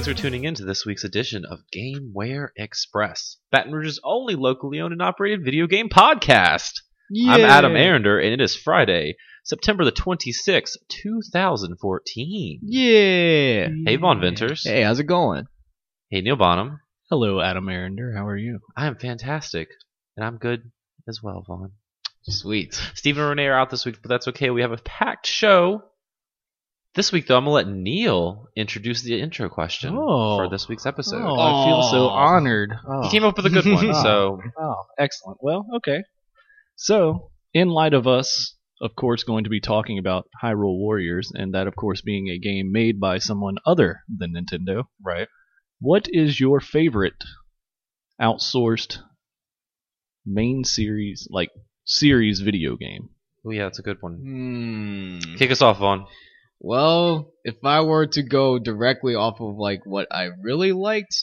thanks for tuning in to this week's edition of Gameware Express, Baton Rouge's only locally owned and operated video game podcast. I'm Adam Arender, and it is Friday, September the 26th, 2014. Yeah. Hey, Vaughn Venters. Hey, how's it going? Hey, Neil Bonham. Hello, Adam Arender. How are you? I am fantastic, and I'm good as well, Vaughn. Sweet. Stephen and Renee are out this week, but that's okay. We have a packed show. This week, though, I'm going to let Neil introduce the intro question Oh. for this week's episode. Oh, I feel so Aw. honored. Oh. He came up with a good one, so Oh, excellent. Well, okay. So, in light of us, of course, going to be talking about Hyrule Warriors, and that, of course, being a game made by someone other than Nintendo, right. what is your favorite outsourced main series, like series video game? Oh, yeah, that's a good one. Hmm. Kick us off, Vaughn. Well, if I were to go directly off of like what I really liked,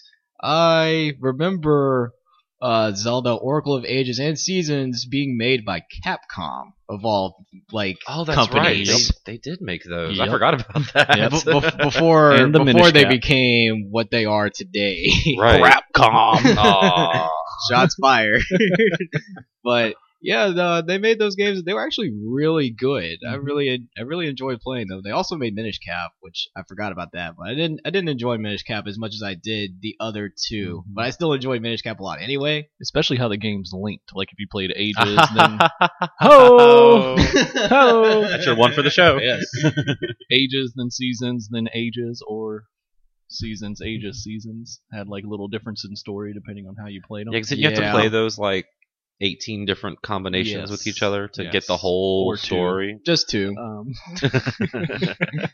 I remember uh, Zelda Oracle of Ages and Seasons being made by Capcom of all like Oh, that's companies. right. They, they did make those. I forgot about that. Yep. B- bef- before the before they Cap. became what they are today. right. Capcom. Shots fired. but yeah, the, they made those games. They were actually really good. I Mhm. really, I really enjoyed playing them. They also made Minish Cap, which I forgot about that. But I didn't, I didn't enjoy Minish Cap as much as I did the other 2 Mhm. But I still enjoyed Minish Cap a lot anyway. Especially how the game's linked. Like if you played Ages, then Ho! Ho! That's your one for the show. Yes. ages, then seasons, then ages, or seasons, ages, seasons had like little difference in story depending on how you played them. Yeah, 'cause you have to play those like 18 different combinations Yes. with each other to get the whole Or two. story. Just two. Um,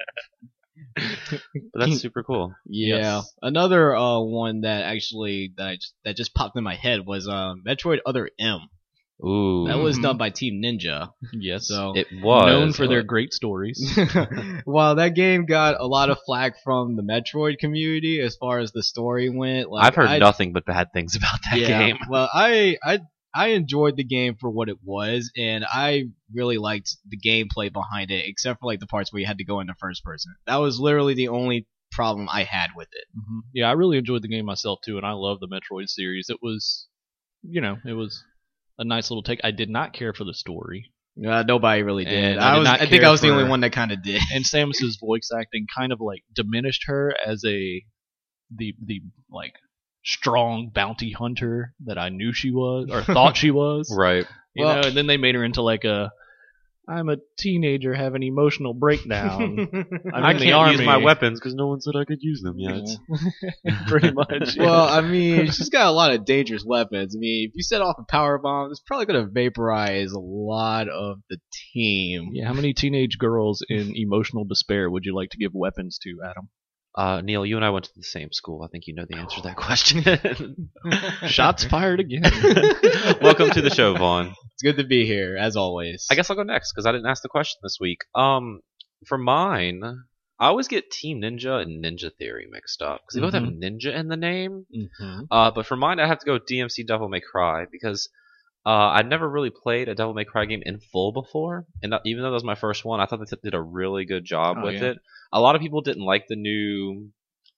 But that's super cool. Yeah. Yes. Another uh, one that actually that I just, that just popped in my head was um, Metroid Other M. Ooh. That was done by Team Ninja. yes, So it was known for their great stories. While that game got a lot of flack from the Metroid community as far as the story went, like I've heard I, nothing but bad things about that yeah, game. Well, I I I enjoyed the game for what it was, and I really liked the gameplay behind it, except for like the parts where you had to go into first person. That was literally the only problem I had with it. Mhm. Yeah, I really enjoyed the game myself too, and I love the Metroid series. It was, you know, it was a nice little take. I did not care for the story, Uh, nobody really did. I I, did was. I think I was the only one that kind of did. and Samus's voice acting kind of like diminished her as a the the like strong bounty hunter that I knew she was or thought she was. Right. You Well- know, and then they made her into like a I'm a teenager having emotional breakdown. I'm I in the can't use my weapons because no one said I could use them yet. Pretty much. well, I mean, she's got a lot of dangerous weapons. I mean, if you set off a power bomb, it's probably going to vaporize a lot of the team. yeah, how many teenage girls in emotional despair would you like to give weapons to, Adam? Uh, Neil, you and I went to the same school. I think you know the answer to that question. Shots fired again. Welcome to the show, Vaughn. It's good to be here, as always. I guess I'll go next because I didn't ask the question this week. Um, for mine, I always get Team Ninja and Ninja Theory mixed up because they both have ninja in the name. hmm Uh, but for mine, I have to go DMC Devil May Cry because uh, I'd never really played a Devil May Cry game in full before, and that- even though that was my first one, I thought they did a really good job Oh, with yeah. it. A lot of people didn't like the new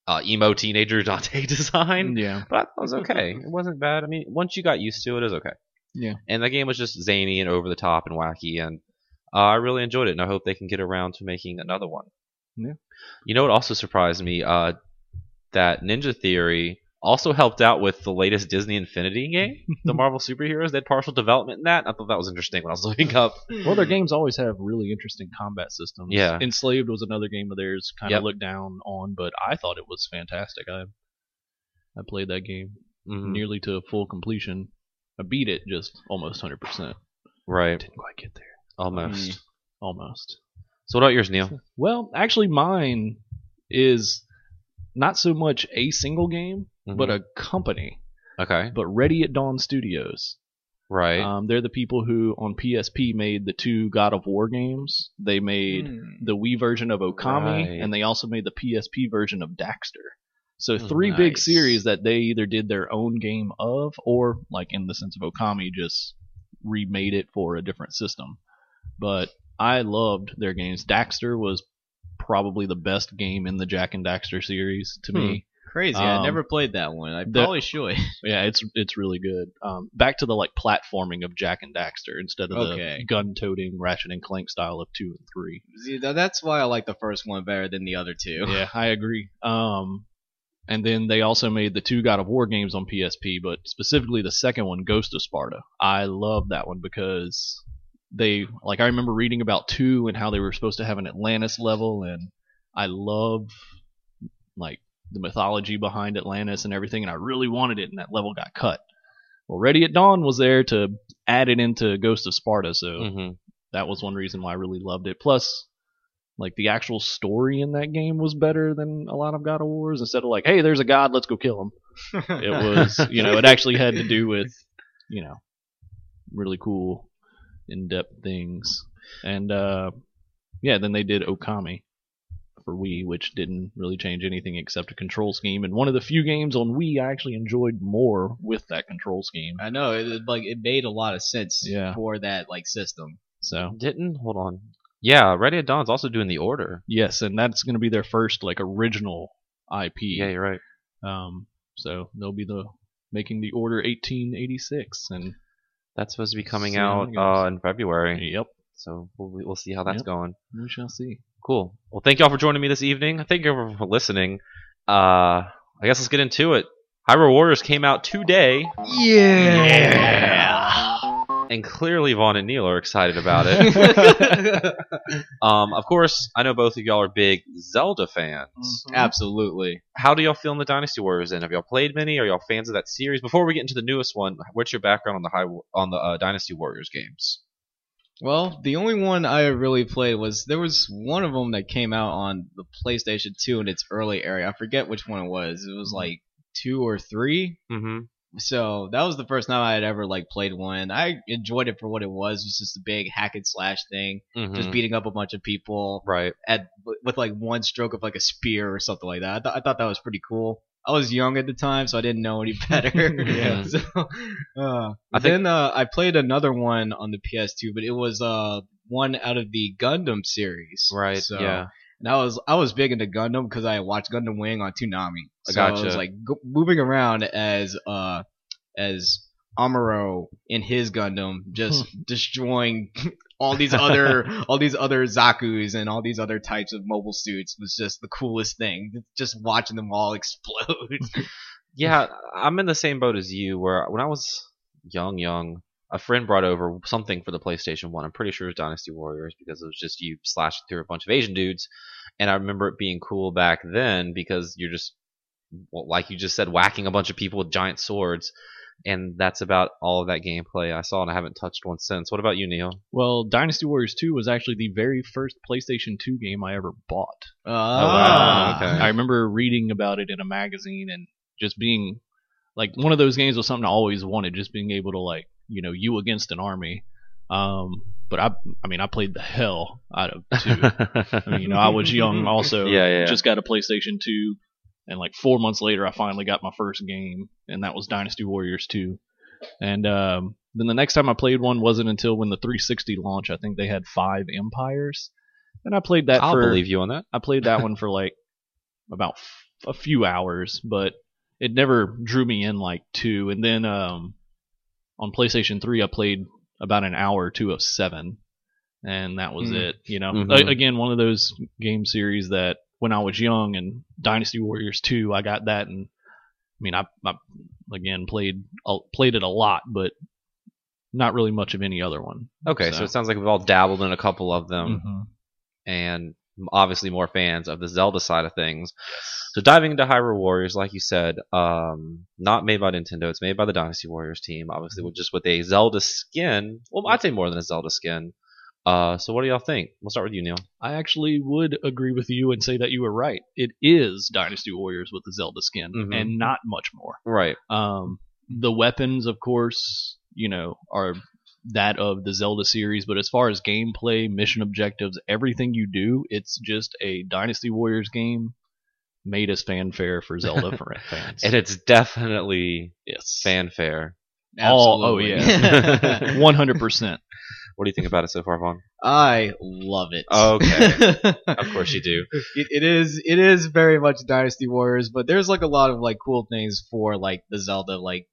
uh, emo teenager Dante design, Yeah. but I thought it was okay. it wasn't bad. I mean, once you got used to it, it was okay. Yeah. And the game was just zany and over the top and wacky, and uh, I really enjoyed it, and I hope they can get around to making another one. Yeah. You know what also surprised me? Uh, that Ninja Theory also helped out with the latest Disney Infinity game, the Marvel superheroes. They had partial development in that. I thought that was interesting when I was looking up. Well, their games always have really interesting combat systems. Yeah. Enslaved was another game of theirs, kind Yep. of looked down on, but I thought it was fantastic. I I played that game Mhm. nearly to full completion. I beat it just almost 100%. Right. Didn't quite get there. Almost. Mm. Almost. So what about yours, Neil? Well, actually, mine is not so much a single game, but Mhm. a company. okay. But Ready at Dawn Studios. Right. Um, they're the people who on PSP made the two God of War games. They made the Wii version of Okami, Right. and they also made the PSP version of Daxter. So Oh, three big series that they either did their own game of, or like in the sense of Okami, just remade it for a different system. But I loved their games. Daxter was probably the best game in the Jak and Daxter series to me. Crazy. I Um, never played that one. I the- probably should. Yeah, it's it's really good. Um, back to the like platforming of Jak and Daxter instead of Okay. the gun-toting Ratchet and Clank style of two and three. See, that's why I like the first one better than the other two. yeah, I agree. Um, and then they also made the two God of War games on PSP, but specifically the second one, Ghost of Sparta. I love that one because they like I remember reading about two and how they were supposed to have an Atlantis level, and I love like the mythology behind Atlantis and everything, and I really wanted it, and that level got cut. Well, Ready at Dawn was there to add it into Ghost of Sparta, so hmm that was one reason why I really loved it. Plus, like the actual story in that game was better than a lot of God of Wars. Instead of like, hey, there's a god, let's go kill him. It was, you know, it actually had to do with, you know, really cool, in-depth things. And uh, yeah, then they did Okami for Wii, which didn't really change anything except a control scheme. And one of the few games on Wii I actually enjoyed more with that control scheme. I know. It, it, like it made a lot of sense Yeah. for that like system. So Didn't hold on. Yeah, Ready at Dawn's also doing the order. Yes, and that's going to be their first like original IP. Yeah, you're right. Um, so they'll be the making the Order 1886, and That's supposed to be coming See how out it goes. uh, in February. yep, So we'll, we'll see how that's Yep. going. we shall see. Cool. Well, thank y'all for joining me this evening. Thank you for listening. Uh, I guess let's get into it. Hyrule Warriors came out today, and clearly Vaughn and Neil are excited about it. um, of course, I know both of y'all are big Zelda fans. Absolutely. How do y'all feel in the Dynasty Warriors? And have y'all played many? Are y'all fans of that series? Before we get into the newest one, what's your background on the high on the uh, Dynasty Warriors games? Well, the only one I really played was there was one of them that came out on the PlayStation 2 in its early area. I forget which one it was. It was like two or three. Mm-hmm. So that was the first time I had ever like played one. I enjoyed it for what it was. It was just a big hack and slash thing, mm-hmm. just beating up a bunch of people right. at with like one stroke of like a spear or something like that. I, th- I thought that was pretty cool. I was young at the time, so I didn't know any better. Yeah. so, uh, I think- then uh, I played another one on the PS2, but it was uh one out of the Gundam series. Right. So, yeah. And I was I was big into Gundam because I watched Gundam Wing on Toonami. I So I gotcha. was like go- moving around as uh as Amuro in his Gundam, just destroying all these other all these other Zaku's and all these other types of mobile suits was just the coolest thing. Just watching them all explode. Yeah, I'm in the same boat as you. Where when I was young, young, a friend brought over something for the PlayStation One. I'm pretty sure it was Dynasty Warriors because it was just you slashing through a bunch of Asian dudes, and I remember it being cool back then because you're just, well, like you just said, whacking a bunch of people with giant swords, and that's about all of that gameplay I saw, and I haven't touched one since. What about you, Neil? Well, Dynasty Warriors 2 was actually the very first PlayStation 2 game I ever bought. Ah. okay. I remember reading about it in a magazine and just being like one of those games was something I always wanted, just being able to like you know you against an army. Um, but I, I mean, I played the hell out of two. I mean, you know, I was young also. Yeah, yeah. Just got a PlayStation 2, and like four months later, I finally got my first game, and that was Dynasty Warriors 2. And um, then the next time I played one wasn't until when the 360 launched. I think they had five empires, and I played that I'll for. believe you on that. I played that one for like about f- a few hours, but it never drew me in like two. And then um, on PlayStation 3, I played about an hour or two of seven, and that was Hmm. it. You know, Mhm. A- again, one of those game series that when I was young and Dynasty Warriors 2, I got that, and I mean, I, I again played uh, played it a lot, but not really much of any other one. Okay, so, it sounds like we've all dabbled in a couple of them. Mhm. and obviously more fans of the Zelda side of things. So diving into Hyrule Warriors, like you said, um, not made by Nintendo, it's made by the Dynasty Warriors team, obviously with just with a Zelda skin. Well, I'd say more than a Zelda skin. Uh, so what do y'all think? We'll start with you, Neil. I actually would agree with you and say that you were right. It is Dynasty Warriors with the Zelda skin, Mhm. and not much more. Right. Um, the weapons, of course, you know, are that of the Zelda series, but as far as gameplay, mission objectives, everything you do, it's just a Dynasty Warriors game made as fanfare for Zelda for fans. And it's definitely yes, fanfare. All- oh, yeah. one hundred percent. What do you think about it so far, Vaughn? I love it. Okay. Of course you do. it, it is it is very much Dynasty Warriors, but there's like a lot of like cool things for like the Zelda like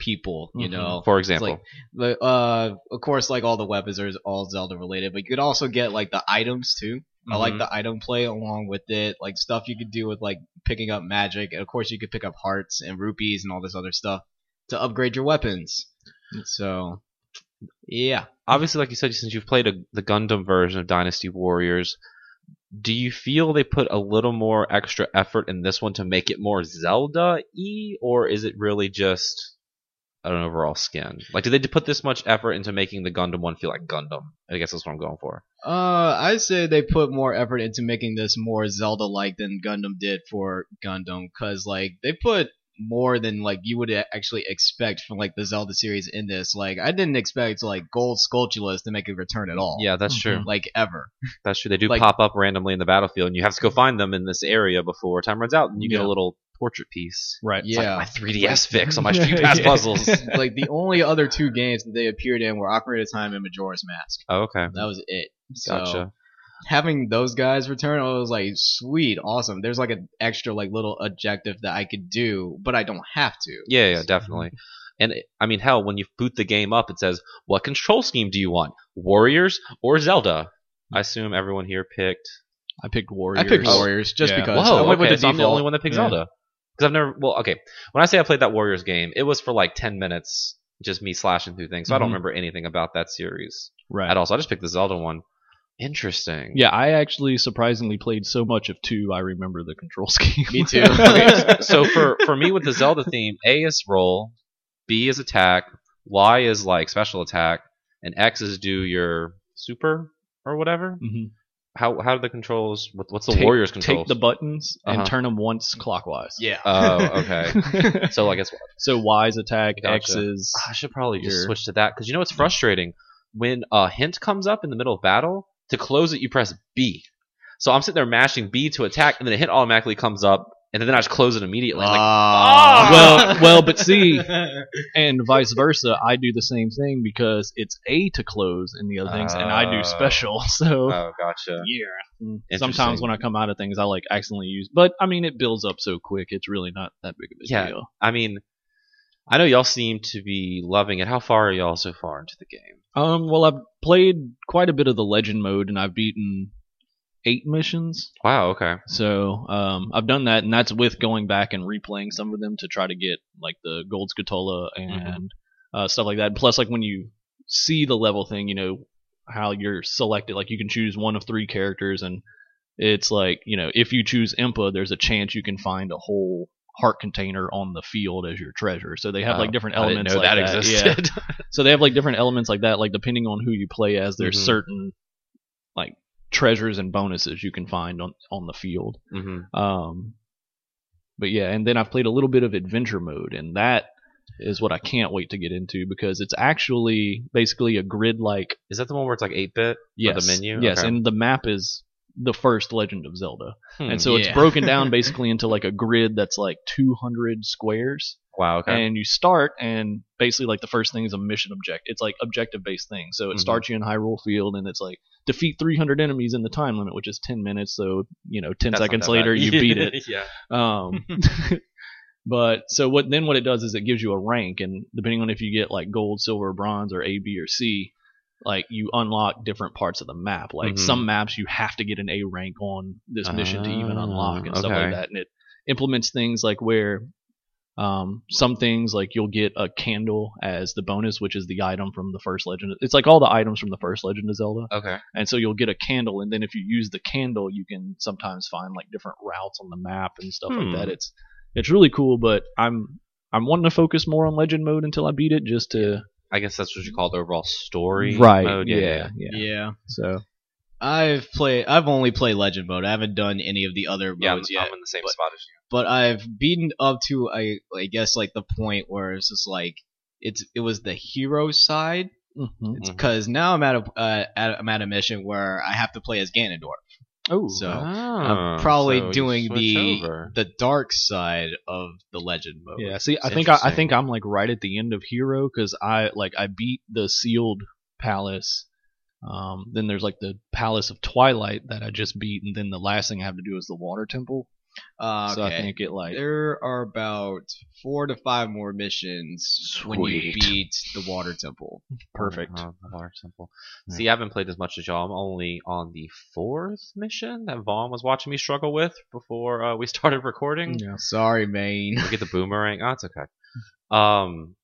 people, you Mhm. know. For example, like uh of course like all the weapons are all Zelda related, but you could also get like the items too. I like Mhm. the item play along with it, like stuff you could do with like picking up magic, and of course you could pick up hearts and rupees and all this other stuff to upgrade your weapons. So, yeah, obviously, like you said, since you've played a, the Gundam version of Dynasty Warriors, do you feel they put a little more extra effort in this one to make it more Zelda-y, or is it really just an overall skin? Like, did they put this much effort into making the Gundam one feel like Gundam? I guess that's what I'm going for. uh, I say they put more effort into making this more Zelda-like than Gundam did for Gundam, cause like they put more than like you would actually expect from like the Zelda series in this. Like, I didn't expect like Gold Skulltulas to make a return at all. Yeah, that's true. like ever. That's true. They do Like- pop up randomly in the battlefield, and you have to go find them in this area before time runs out, and you get a little portrait piece. Right. It's like Yeah. my 3DS fix on my Street Pass Yeah. puzzles. like the only other two games that they appeared in were Ocarina of Time and Majora's Mask. Oh, okay, That was it. So gotcha. having those guys return, I was like, sweet, awesome. There's like an extra like little objective that I could do, but I don't have to. Yeah, yeah, definitely. And I mean, hell, when you boot the game up, it says, "What control scheme do you want? Warriors or Zelda?" I assume everyone here picked. I picked Warriors. I picked Warriors just Yeah. because. Whoa, I went with okay, the so I'm the only one that picked Yeah. Zelda because I've never. Well, okay, when I say I played that Warriors game, it was for like ten minutes, just me slashing through things. So I don't Mhm. remember anything about that series Right. at all. So I just picked the Zelda one. Interesting. Yeah, I actually surprisingly played so much of two. I remember the control scheme. Me too. Okay, so for for me with the Zelda theme, A is roll, B is attack, Y is like special attack, and X is do your super or whatever. Mhm. How how do the controls? What, what's the Take- Warriors controls? Take the buttons Uh-huh. and turn them once clockwise. Yeah. Oh, okay. So I guess so Y's attack, Gotcha. X is I should probably just Your- switch to that because you know what's frustrating when a hint comes up in the middle of battle. To close it, you press B. So I'm sitting there mashing B to attack, and then a hint automatically comes up, and then I just close it immediately. I'm like, Ah. well, well, but see, and vice versa. I do the same thing because it's A to close in the other things, and I Oh. do special. So oh, gotcha. yeah. Sometimes when I come out of things, I like accidentally use. But I mean, it builds up so quick. It's really not that big of a Yeah. deal. I mean, I know y'all seem to be loving it. How far are y'all so far into the game? Um, well, I've played quite a bit of the legend mode, and I've beaten eight missions. Wow. Okay. So um, I've done that, and that's with going back and replaying some of them to try to get like the gold Skulltula and uh, stuff like that. Plus, like when you see the level thing, you know how you're selected. Like you can choose one of three characters, and it's like you know if you choose Impa, there's a chance you can find a whole heart container on the field as your treasure. So they have like different elements like that Yeah. existed. So they have like different elements like that. Like depending on who you play as, there's Mhm. certain like treasures and bonuses you can find on on the field. hmm Um, but yeah, and then I've played a little bit of adventure mode, and that is what I can't wait to get into because it's actually basically a grid like Is that the one where it's like eight bit? yes, the menu? Yes, Okay. and the map is the first Legend of Zelda, Hmm. and so it's broken down basically into like a grid that's like 200 squares, wow. Okay. and you start and basically like the first thing is a mission object. It's like objective based thing. So it Mhm. starts you in Hyrule Field, and it's like defeat 300 enemies in the time limit, which is 10 minutes. So you know, 10 That's seconds later bad. you beat it. yeah. Um, but so what then what it does is it gives you a rank, and depending on if you get like gold, silver, bronze, or A, B, or C, like you unlock different parts of the map. Like Mhm. some maps you have to get an A rank on this mission to even Ah, unlock and stuff like that, and it implements things like where. Um, some things like you'll get a candle as the bonus, which is the item from the first Legend. It's like all the items from the first Legend of Zelda Okay. and so you'll get a candle and then if you use the candle you can sometimes find like different routes on the map and stuff Hmm. like that it's it's really cool but i'm i'm wanting to focus more on legend mode until i beat it just to I guess that's what you call the overall story right mode. yeah, Yeah. yeah Yeah. so I've played. I've only played Legend mode. I haven't done any of the other Yeah, I'm, modes yet. I'm in the same spot as you. But I've beaten up to I I guess like the point where it's just like it's it was the hero side mhm. Mhm. because now I'm at a uh, at, I'm at a mission where I have to play as Ganondorf. oh So, Ah, I'm probably so doing the over. the dark side of the Legend mode. yeah see i think I, I think I'm like right at the end of hero because i like i beat the sealed palace Um, then there's like the Palace of Twilight that I just beat, and then the last thing I have to do is the Water Temple. Uh, So I okay. think it like there are about four to five more missions when you Sweet. beat the water temple. perfect. Oh, the water temple. Yeah. See, I haven't played as much as y'all. I'm only on the fourth mission that Vaughn was watching me struggle with before uh, we started recording. Yeah. Sorry, Maine. Look at the boomerang. Oh, it's okay. Um,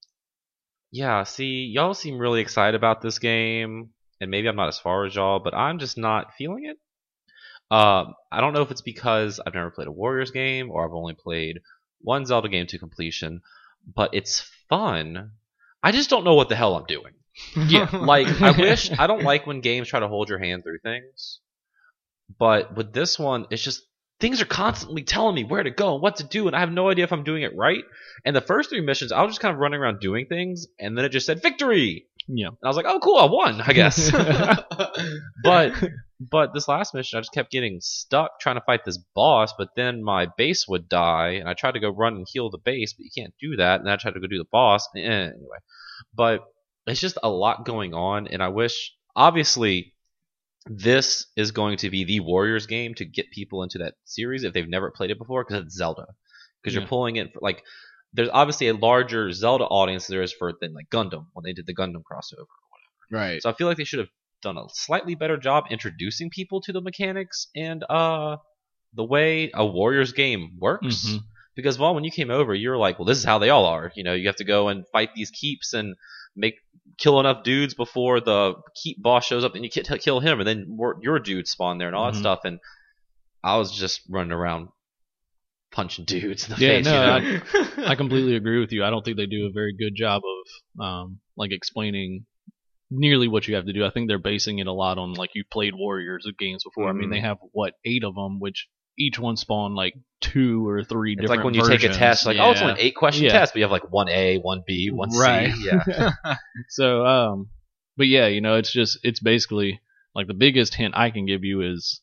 yeah. See, y'all seem really excited about this game, and maybe I'm not as far as y'all, but I'm just not feeling it. Um, I don't know if it's because I've never played a Warriors game or I've only played one Zelda game to completion, but it's fun. I just don't know what the hell I'm doing. Yeah. Like, I wish I don't like when games try to hold your hand through things, but with this one, it's just things are constantly telling me where to go and what to do, and I have no idea if I'm doing it right. And the first three missions, I was just kind of running around doing things, and then it just said victory, Yeah. and I was like, oh cool, I won, I guess. but but this last mission, I just kept getting stuck trying to fight this boss, but then my base would die, and I tried to go run and heal the base, but you can't do that, and I tried to go do the boss. Eh, anyway, but it's just a lot going on, and I wish, obviously, this is going to be the Warriors game to get people into that series if they've never played it before, because it's Zelda, because Yeah. you're pulling it for, like. There's obviously a larger Zelda audience there is for than like Gundam when they did the Gundam crossover. Or whatever. Right. So I feel like they should have done a slightly better job introducing people to the mechanics and uh the way a Warriors game works. Mhm. Because Vaughn, when you came over, you were like, "Well, this is how they all are." You know, you have to go and fight these keeps and make kill enough dudes before the keep boss shows up, and you ki- kill him, and then your dudes spawn there and all that Mhm. stuff. And I was just running around punching dudes in the Yeah, face. no, you know? I completely agree with you. I don't think they do a very good job of um, like explaining nearly what you have to do. I think they're basing it a lot on like you played Warriors of games before. I mean, they have what eight of them, which each one spawn like two or three It's different. like when you take a test, like, oh, it's only an eight question Yeah. test, but you have like one A, one B, one Right. C. Yeah. So, um, but yeah, you know, it's just it's basically like the biggest hint I can give you is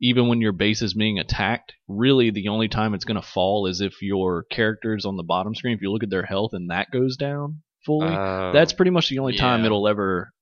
even when your base is being attacked, really the only time it's gonna fall is if your character's on the bottom screen. If you look at their health and that goes down fully, Oh. that's pretty much the only time it'll ever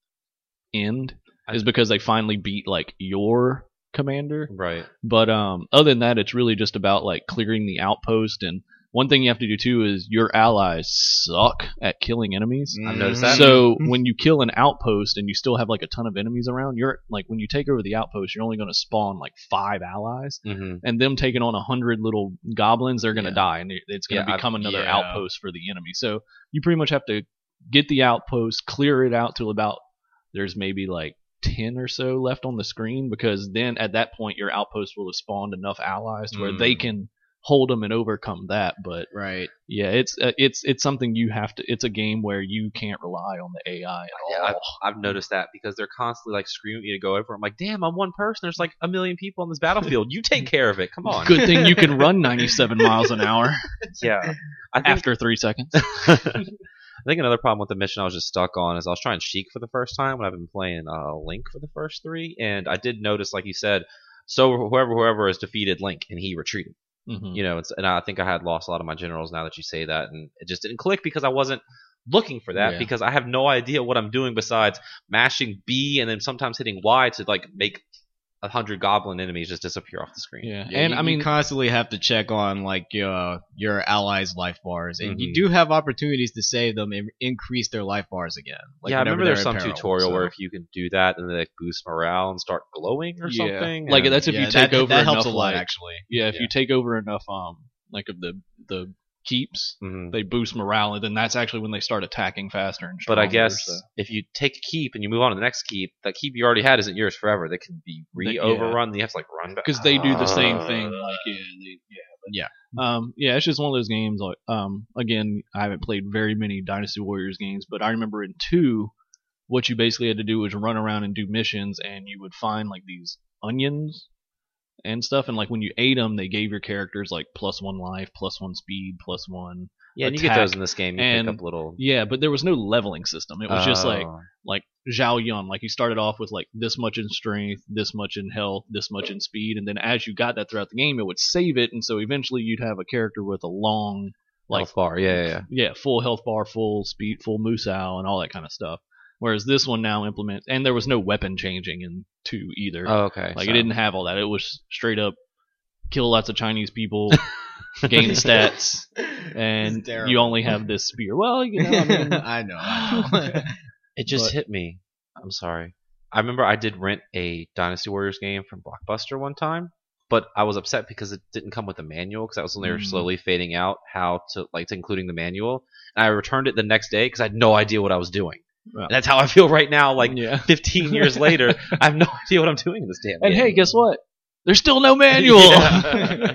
end. Is because they finally beat like your commander. right. But um, other than that, it's really just about like clearing the outpost. And one thing you have to do too is your allies suck at killing enemies. I've noticed that. So when you kill an outpost and you still have like a ton of enemies around, you're like when you take over the outpost, you're only going to spawn like five allies, hmm and them taking on a hundred little goblins, they're going to Yeah. die, and it's going to Yeah, I've- become another yeah. outpost for the enemy. So you pretty much have to get the outpost, clear it out till about there's maybe like. 10 or so left on the screen because then at that point your outpost will have spawned enough allies to where they Mm. can hold them and overcome that but right. yeah it's uh, it's it's something you have to it's a game where you can't rely on the ai at Yeah, all I've, I've noticed that because they're constantly like screaming at me to go over. I'm like, damn, I'm one person. There's like a million people on this battlefield. You take care of it. Come on. Good thing you can run 97 miles an hour Yeah. Think, after three seconds. I think another problem with the mission I was just stuck on is I was trying Sheik for the first time when I've been playing uh, Link for the first three, and I did notice, like you said, so whoever whoever has defeated Link and he retreated. Mhm. You know, it's, and I think I had lost a lot of my generals now that you say that, and it just didn't click because I wasn't looking for that Yeah. because I have no idea what I'm doing besides mashing B and then sometimes hitting Y to like make a hundred goblin enemies just disappear off the screen. Yeah, Yeah, and you, I mean, you constantly have to check on like your your allies' life bars, and Mhm. you do have opportunities to save them and increase their life bars again. Like yeah, I whenever remember there's some peril, tutorial so- where if you can do that and then like boost morale and start glowing or Yeah. something. Like, that's if yeah, you take that, over that helps a lot like- actually. yeah, if yeah. you take over enough, um, like of the the keeps, Mhm. they boost morale, and then that's actually when they start attacking faster and stronger. But I guess so. if you take a keep and you move on to the next keep, that keep you already had isn't yours forever. They can be re-overrun. and You have to like run back. because they do the same Uh, thing. Like yeah, they, yeah, but, Yeah. Um, yeah, it's just one of those games. Like, um, again, I haven't played very many Dynasty Warriors games, but I remember in two, what you basically had to do was run around and do missions, and you would find like these onions and stuff, and like when you ate them, they gave your characters like plus one life, plus one speed, plus one. Yeah, and you get those in this game. You and- pick up little. Yeah, but there was no leveling system. It was just like Oh. like Zhao Yun. Like you started off with like this much in strength, this much in health, this much in speed, and then as you got that throughout the game, it would save it, and so eventually you'd have a character with a long, like health bar. Yeah, yeah, yeah. yeah, full health bar, full speed, full musou, and all that kind of stuff. Whereas this one now implements, and there was no weapon changing in two either. Oh, okay. like so- it didn't have all that. It was straight up kill lots of Chinese people, gain stats, and you only have this spear. Well, you know, I mean, I know. I know. It just But- hit me. I'm sorry. I remember I did rent a Dynasty Warriors game from Blockbuster one time, but I was upset because it didn't come with a manual because that was when they were Mm. slowly fading out how to like to including the manual. And I returned it the next day because I had no idea what I was doing. Well. That's how I feel right now. Like yeah. 15 years later, I have no idea what I'm doing in this damn And game. hey, guess what? There's still no manual. Yeah.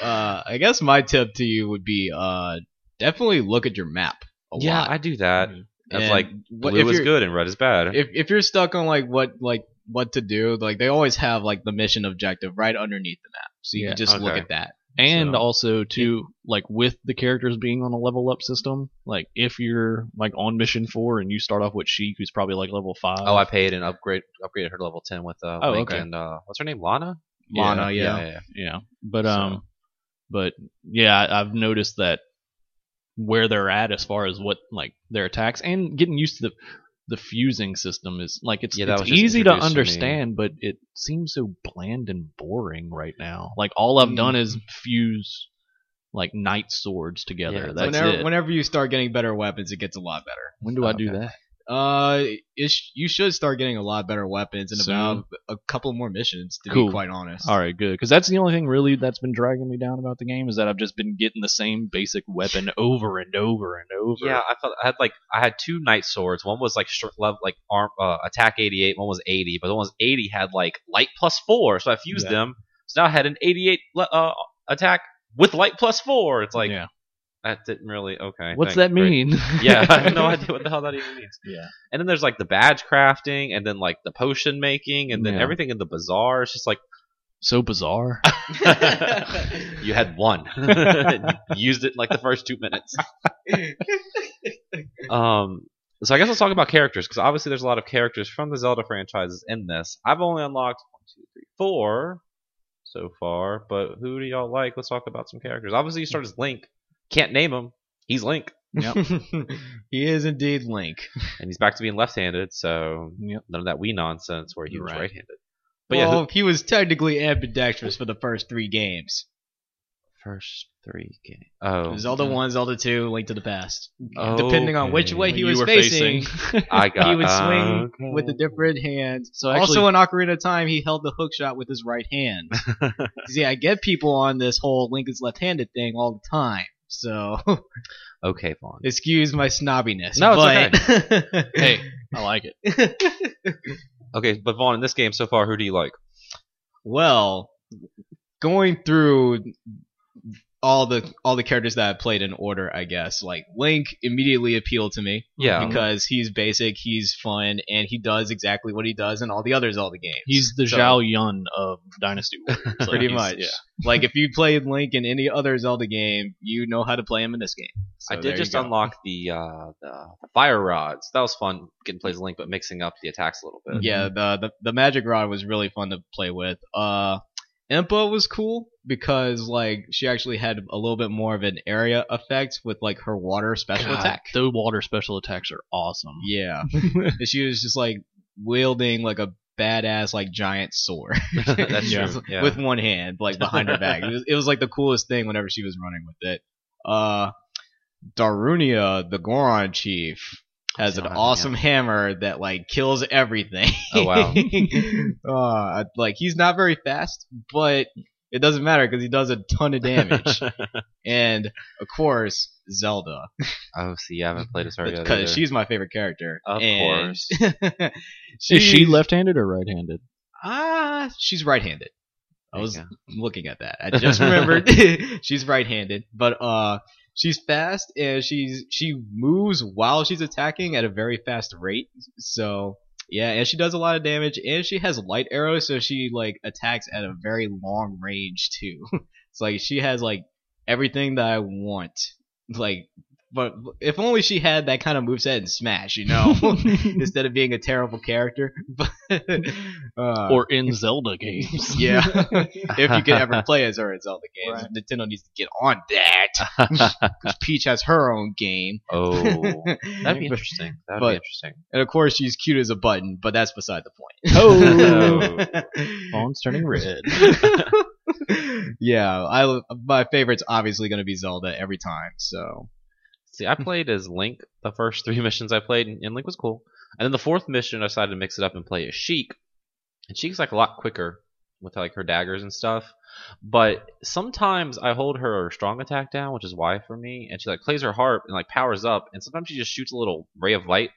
uh, I guess my tip to you would be uh, definitely look at your map. A yeah, lot. I do that. That's And like what- blue if is good and red is bad. If if you're stuck on like what like what to do, like they always have like the mission objective right underneath the map, so you Yeah, can just look at that. And So- also too, like with the characters being on a level up system, like if you're like on mission four and you start off with Sheik, who's probably like level five. oh, I paid and upgrade upgraded her to level 10 with uh, Oh, Link okay. and uh, what's her name? Lana. Lana, yeah. yeah, yeah. yeah, but So- um, but yeah, I- I've noticed that where they're at as far as what like their attacks and getting used to the the fusing system is like it's, Yeah, it's easy to introduced to me. understand, but it seems so bland and boring right now. Like all I've done mm. is fuse like knight swords together. Yeah, That's whenever it. whenever you start getting better weapons, it gets a lot better. when do I oh, do Okay. that? Uh, sh- you should start getting a lot better weapons and Soon. about a couple more missions. To Cool. be quite honest. All right, good. Because that's the only thing really that's been dragging me down about the game is that I've just been getting the same basic weapon over and over and over. Yeah, I felt I had like I had two knight swords. One was like short level, like arm uh, attack 88. One was 80, but the one was 80 had like light plus four. So I fused Yeah. them. So now I had an 88 uh, attack with light plus four. It's like yeah. That didn't really okay. What's thanks, that great. mean? yeah, I have no idea what the hell that even means. Yeah. And then there's like the badge crafting, and then like the potion making, and then Yeah. everything in the bazaar. It's just like So bizarre. you had one, You used it in like the first two minutes. Um, so I guess let's talk about characters because obviously there's a lot of characters from the Zelda franchises in this. I've only unlocked one, two, three, four so far, but who do y'all like? Let's talk about some characters. Obviously, you start as Link. Can't name him. He's Link, Yep. he is indeed Link. and he's back to being left-handed. So Yep. none of that Wii nonsense where he was Right. right-handed. But yeah, who, he was technically ambidextrous for the first three games. first three games. Oh, Zelda One, Zelda Two, Link to the Past. Okay. Depending on which way he was were facing, I got. he would swing okay. with a different hand. So actually, also, in Ocarina of Time, he held the hook shot with his right hand. See, I get people on this whole Link is left-handed thing all the time. So okay, Vaughn. excuse my snobbiness. No, but hey, I like it. Okay, but Vaughn, in this game so far, who do you like? well, going through all the all the characters that I played in order, I guess like Link immediately appealed to me Yeah, because he's basic, he's fun, and he does exactly what he does in all the other Zelda games. He's the So- Zhao Yun of Dynasty Warriors. Like, pretty he's- much. Yeah. Like if you played Link in any other Zelda game, you know how to play him in this game. So I did just unlock the, uh, the the fire rods. That was fun getting plays Link, but mixing up the attacks a little bit. Yeah, the, the the magic rod was really fun to play with. Uh, Impa was cool because like she actually had a little bit more of an area effect with like her water special God, attack. Those water special attacks are awesome. Yeah, she was just like wielding like a badass like giant sword That's Yeah. true. Yeah. with one hand like behind her back. It was, it was like the coolest thing whenever she was running with it. Uh, Darunia, the Goron chief, has an don't have awesome hammer that like kills everything. Oh, wow. uh, like he's not very fast, but it doesn't matter because he does a ton of damage. and of course, Zelda, oh, see, I haven't played as her yet. because she's my favorite character. Of And course. Is she left-handed or right-handed? Ah, she's right-handed. I was looking at that. I just remembered she's right-handed, but uh, she's fast and she's she moves while she's attacking at a very fast rate. So yeah, and she does a lot of damage, and she has light arrows, so she like attacks at a very long range too. it's like she has like everything that I want, like but if only she had that kind of moveset in Smash, you know, instead of being a terrible character. Uh, or in Zelda games. yeah, if you could ever play as her in Zelda games, Nintendo needs to get on that. 'Cause Peach has her own game. oh, that'd be interesting. That'd but- be interesting. And of course, she's cute as a button, but that's beside the point. Oh, phone's turning red. yeah, I my favorite's obviously going to be Zelda every time. So See, I played as Link the first three missions I played, and Link was cool. And then the fourth mission, I decided to mix it up and play as Sheik. And Sheik's like a lot quicker with like her daggers and stuff. But sometimes I hold her strong attack down, which is Y for me, and she like plays her harp and like powers up, and sometimes she just shoots a little ray of light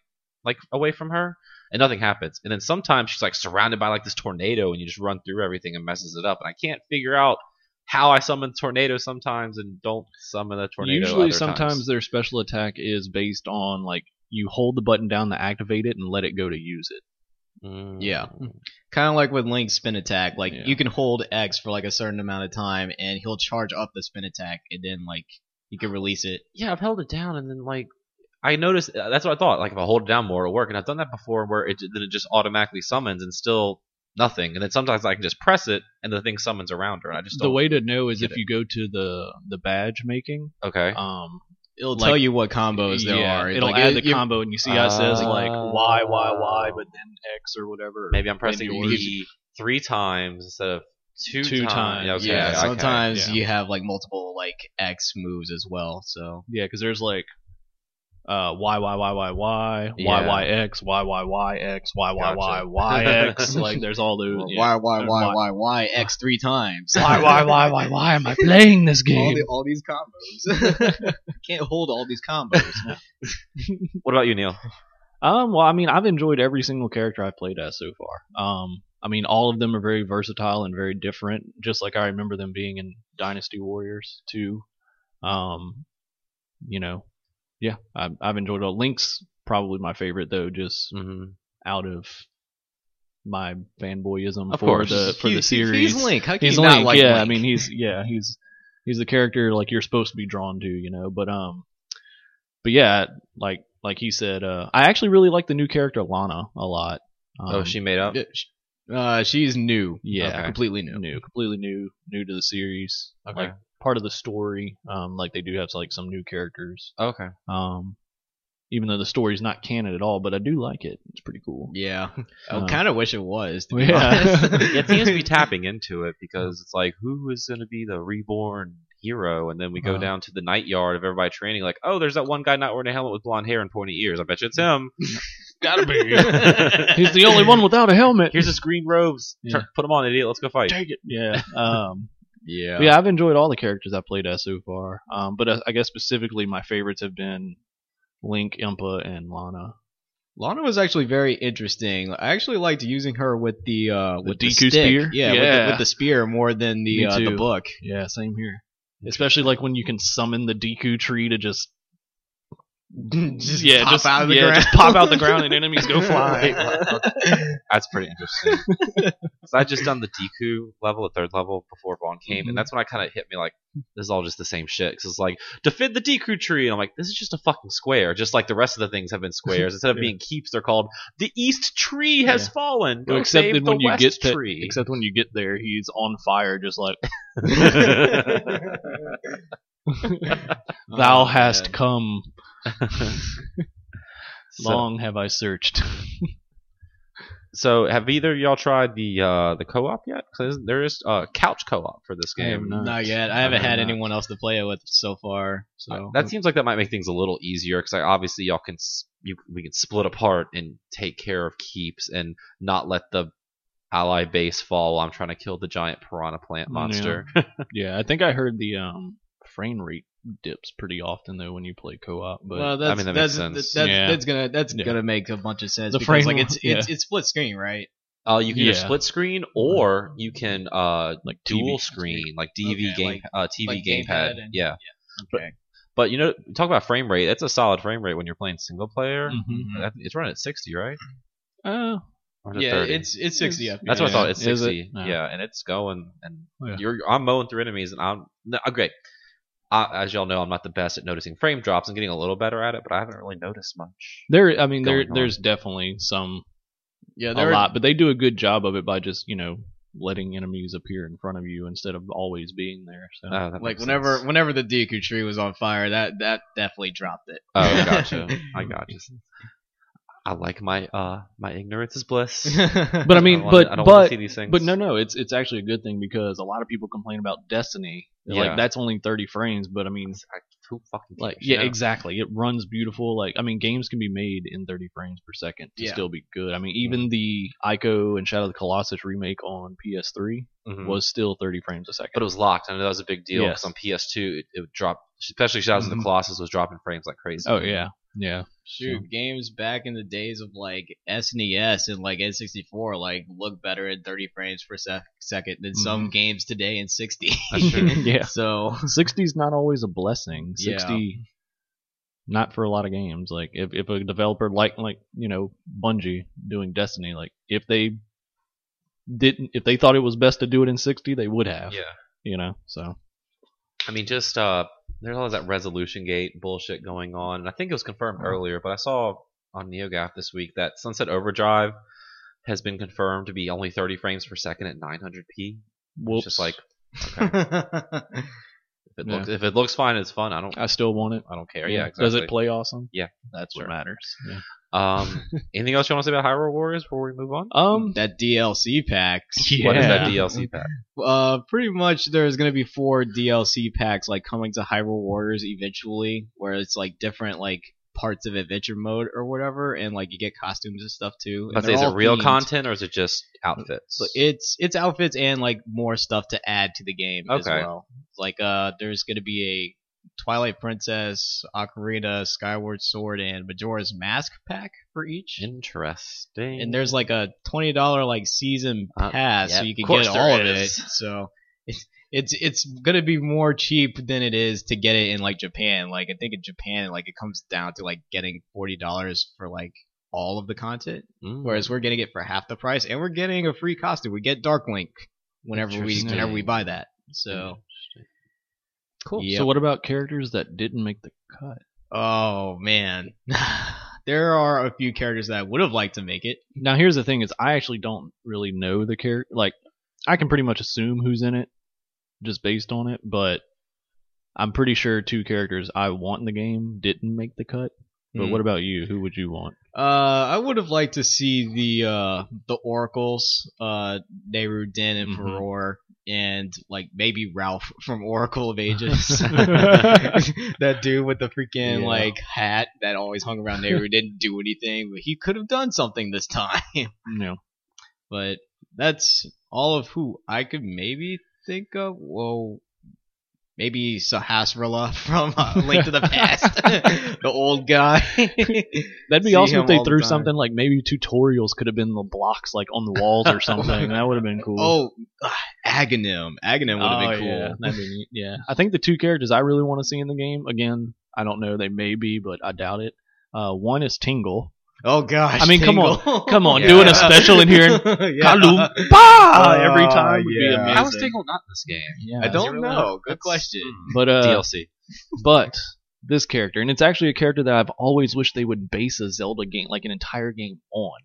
like away from her, and nothing happens. And then sometimes she's like surrounded by like this tornado, and you just run through everything and messes it up. And I can't figure out how I summon tornado sometimes and don't summon a tornado. Usually, sometimes times. their special attack is based on like you hold the button down to activate it and let it go to use it. Mm. Yeah. kind of like with Link's spin attack, like Yeah. you can hold X for like a certain amount of time, and he'll charge up the spin attack, and then like you can release it. yeah, I've held it down and then like I noticed that's what I thought. Like if I hold it down more, it'll work. And I've done that before, where it then it just automatically summons and still nothing. And then sometimes I can just press it and the thing summons around her. And I just The don't, way to know is get if you go to the the badge making. okay. Um, It'll Like- tell you what combos there yeah, are. It'll Like, add it- the combo, and you see how it says like Ah. Y Y Y, but then X or whatever. Maybe I'm pressing yours. B three times instead of two, Two times. times. Yeah, okay, yeah, okay. sometimes yeah. you have like multiple like X moves as well. So Yeah, because there's like uh, Y Y Y Y Y Yeah. Y Y X Y Y Y X Y Y Y Gotcha. Y X. Like there's all those. Well, yeah. why why There's why why why X three times? why why why why why am I playing this all, game? the, all these combos. Can't hold all these combos. What about you, Neil? Um, well, I mean, I've enjoyed every single character I've played as so far. Um, I mean, all of them are very versatile and very different, just like I remember them being in Dynasty Warriors too. Um, you know, yeah, I've, I've enjoyed it. Link's probably my favorite though, just hmm out of my fanboyism Of for course. the for He- the series. He's Link. How can He's you not like yeah. Link? I mean, he's yeah, he's he's the character like you're supposed to be drawn to, you know. But um, but yeah, like like he said, uh, I actually really like the new character Lana a lot. Um, oh, she made up. Uh, she's new. Yeah. Uh, completely new. new, completely new, new to the series. Okay. Like part of the story. Um, like they do have like some new characters. Okay. Um, even though the story's not canon at all, but I do like it. It's pretty cool. Yeah, I Uh, kind of wish it was. To be yeah. honest. it seems to be tapping into it because it's like, who is going to be the reborn hero? And then we go Uh-huh. down to the night yard of everybody training, like, oh, there's that one guy not wearing a helmet with blonde hair and pointy ears. I bet you it's him. Gotta be. He's the only one without a helmet. Here's his green robes. Yeah. Put him on, idiot. Let's go fight. Take it. Yeah. Um. Yeah. Yeah, I've enjoyed all the characters I've played as so far. Um, but uh, I guess specifically my favorites have been Link, Impa, and Lana. Lana was actually very interesting. I actually liked using her with the uh, with the, Deku stick. spear? Yeah, With, the, with the spear more than the uh, the book. Yeah, same here. Especially like when you can summon the Deku tree to just just yeah, pop just, out of the yeah, ground. just pop out the ground and enemies go flying. That's pretty interesting. 'Cause I just done the Deku level, the third level before Vaughn came, Mhm. and that's when I kind of hit me like, this is all just the same shit. Because it's like, defend the Deku tree, and I'm like, this is just a fucking square, just like the rest of the things have been squares. Instead of Yeah. being keeps, they're called the East Tree has Yeah. fallen. Go Well, except save that the when you West get to, tree. except when you get there, he's on fire, just like thou Oh, hast man. come. so, Long have I searched. so, have either of y'all tried the uh, the co-op yet? Because there is uh, couch co-op for this I have game. not. Not yet. I haven't had not. anyone else to play it with so far. So Uh, that seems like that might make things a little easier because obviously y'all can s- you we can split apart and take care of keeps and not let the ally base fall while I'm trying to kill the giant piranha plant Yeah. monster. Yeah, I think I heard the um, frame rate dips pretty often though when you play co-op. But well, that's, mean, that that's, makes sense. That's, Yeah. that's gonna that's Yeah. gonna make a bunch of sense The because frame- like it's it's yeah. it's split screen, right? uh, you can either Yeah. split screen or you can uh, like dual TV. screen like DV Okay, game like- uh, TV like gamepad. gamepad and- yeah. Okay. But you know, talk about frame rate. That's a solid frame rate when you're playing single player. Mhm. It's running at 60, right? Uh, Or is it Yeah, 30? it's it's sixty It's- FPS. That's what I thought. It's Is it? sixty. No. Yeah, and it's going, and Yeah. you're I'm mowing through enemies, and I'm no, okay. I, as y'all know, I'm not the best at noticing frame drops. I'm getting a little better at it, but I haven't really noticed much. There, I mean, there, Going on. there's definitely some Yeah, there a there lot, but they do a good job of it by just you know letting enemies appear in front of you instead of always being there. So Oh, like whenever sense. whenever the Deku tree was on fire, that that definitely dropped it. Oh, gotcha. I gotcha. I like my uh my ignorance is bliss. but I mean, don't wanna- but I don't but see these things. but no, no, it's it's actually a good thing because a lot of people complain about Destiny. Yeah. Like that's only 30 frames, but I mean, I- who fucking like cares, yeah, you know? exactly. It runs beautiful. Like I mean, games can be made in 30 frames per second to Yeah. still be good. I mean, Mm-hmm. even the Ico and Shadow of the Colossus remake on PS3 Mhm. was still 30 frames a second. but it was locked. I know that was a big deal because Yes. on PS2 it, it would drop, especially Shadows of Mhm. the Colossus was dropping frames like crazy. oh yeah, yeah. Shoot, games back in the days of like SNES and like N64 like look better at 30 frames per sec- second than some games today in 60. That's true. yeah. so 60 is not always a blessing. Yeah. 60 not for a lot of games. Like if, if a developer like like, you know, Bungie doing Destiny, like if they didn't if they thought it was best to do it in 60, they would have. Yeah. You know. So I mean, just uh, there's always that resolution gate bullshit going on, and I think it was confirmed Oh. earlier, but I saw on NeoGAF this week that Sunset Overdrive has been confirmed to be only 30 frames per second at 900p. whoops. It's just like if it Yeah. looks if it looks fine, it's fun. I don't I still want it. I don't care. Yeah, exactly. Does it play awesome? Yeah. That's Sure. what matters. Yeah. Um, anything else you want to say about Hyrule Warriors before we move on? Um that DLC packs. What is that DLC pack? Uh, pretty much there's gonna be four DLC packs like coming to Hyrule Warriors eventually, where it's like different like parts of adventure mode or whatever, and like you get costumes and stuff too. and say, is it real themed. content or is it just outfits? But it's it's outfits and like more stuff to add to the game as Okay. well. Like uh, there's gonna be a Twilight Princess, Ocarina, Skyward Sword, and Majora's Mask pack for each. Interesting. And there's like a twenty dollar like season Uh, pass, so you can get all of it. So it's it's it's gonna be more cheap than it is to get it in like Japan. Like I think in Japan, like it comes down to like getting forty dollars for like all of the content, Mm. whereas we're getting it for half the price, and we're getting a free costume. We get Dark Link whenever we whenever we buy that. So cool. Yep. So what about characters that didn't make the cut? oh man, there are a few characters that I would have liked to make it. Now here's the thing: is I actually don't really know the character. Like, I can pretty much assume who's in it just based on it, but I'm pretty sure two characters I want in the game didn't make the cut. But Hmm. what about you? Who would you want? Uh, I would have liked to see the uh the oracles, uh, Nayru, Din, and Mhm. Farore, and like maybe Ralph from Oracle of Ages. that dude with the freaking Yeah. like hat that always hung around Nayru didn't do anything, but he could have done something this time. No. but that's all of who I could maybe think of. Whoa. Maybe Sahasrahla from uh, Link to the Past, the old guy. That'd be See awesome if they all the threw something like maybe tutorials could have been the blocks like on the walls or something. that would have been cool. Oh, uh, Agahnim. Agahnim would have Oh, been cool. Yeah, that'd be neat. Yeah, I think the two characters I really want to see in the game again. I don't know, they may be, but I doubt it. Uh, one is Tingle. Oh gosh. I mean, come on. Come on, Yeah. doing a special in here. And yeah. Kalumba Oh, every time would yeah. be amazing. How is Tingle not in this game? Yeah, I don't really know. Good That's- question. but uh, DLC. but this character, and it's actually a character that I've always wished they would base a Zelda game, like an entire game, on.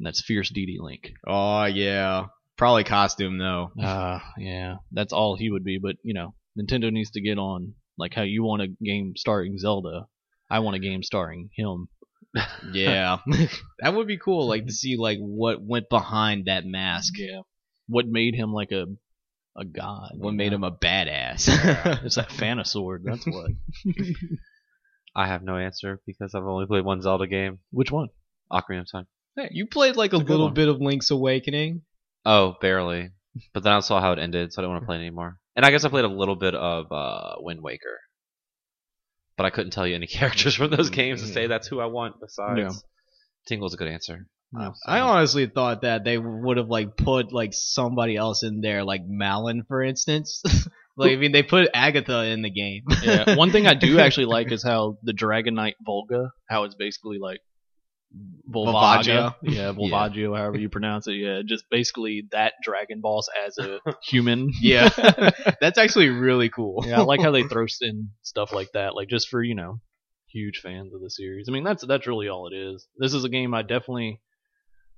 And that's Fierce Deity Link. Oh yeah. Probably costume though. Uh, yeah, that's all he would be. But you know, Nintendo needs to get on like how you want a game starring Zelda. I want a game starring him. Yeah. that would be cool. Like to see like what went behind that mask. Yeah. What made him like a a god? What made know? him a badass. It's that Fanasword. That's what. I have no answer because I've only played one Zelda game, Which one? Ocarina of Time. Hey, you played like a, a little bit of Link's Awakening. Oh, barely. But then I saw how it ended, so I don't want to play it anymore. And I guess I played a little bit of uh, Wind Waker. But I couldn't tell you any characters from those mm, games to say that's who I want besides. Yeah. Tingle's a good answer. Yeah. I honestly thought that they would have like put like somebody else in there, like Malon, for instance. like I mean, they put Agatha in the game. Yeah. One thing I do actually like is how the Dragon Knight Volga, how it's basically like Volvagia. Volvagia. Yeah, Volvagia, however you pronounce it. Yeah, just basically that Dragon Balls as a human. Yeah, that's actually really cool. yeah, I like how they throw in stuff like that, like just for you know, huge fans of the series. I mean, that's that's really all it is. This is a game I definitely,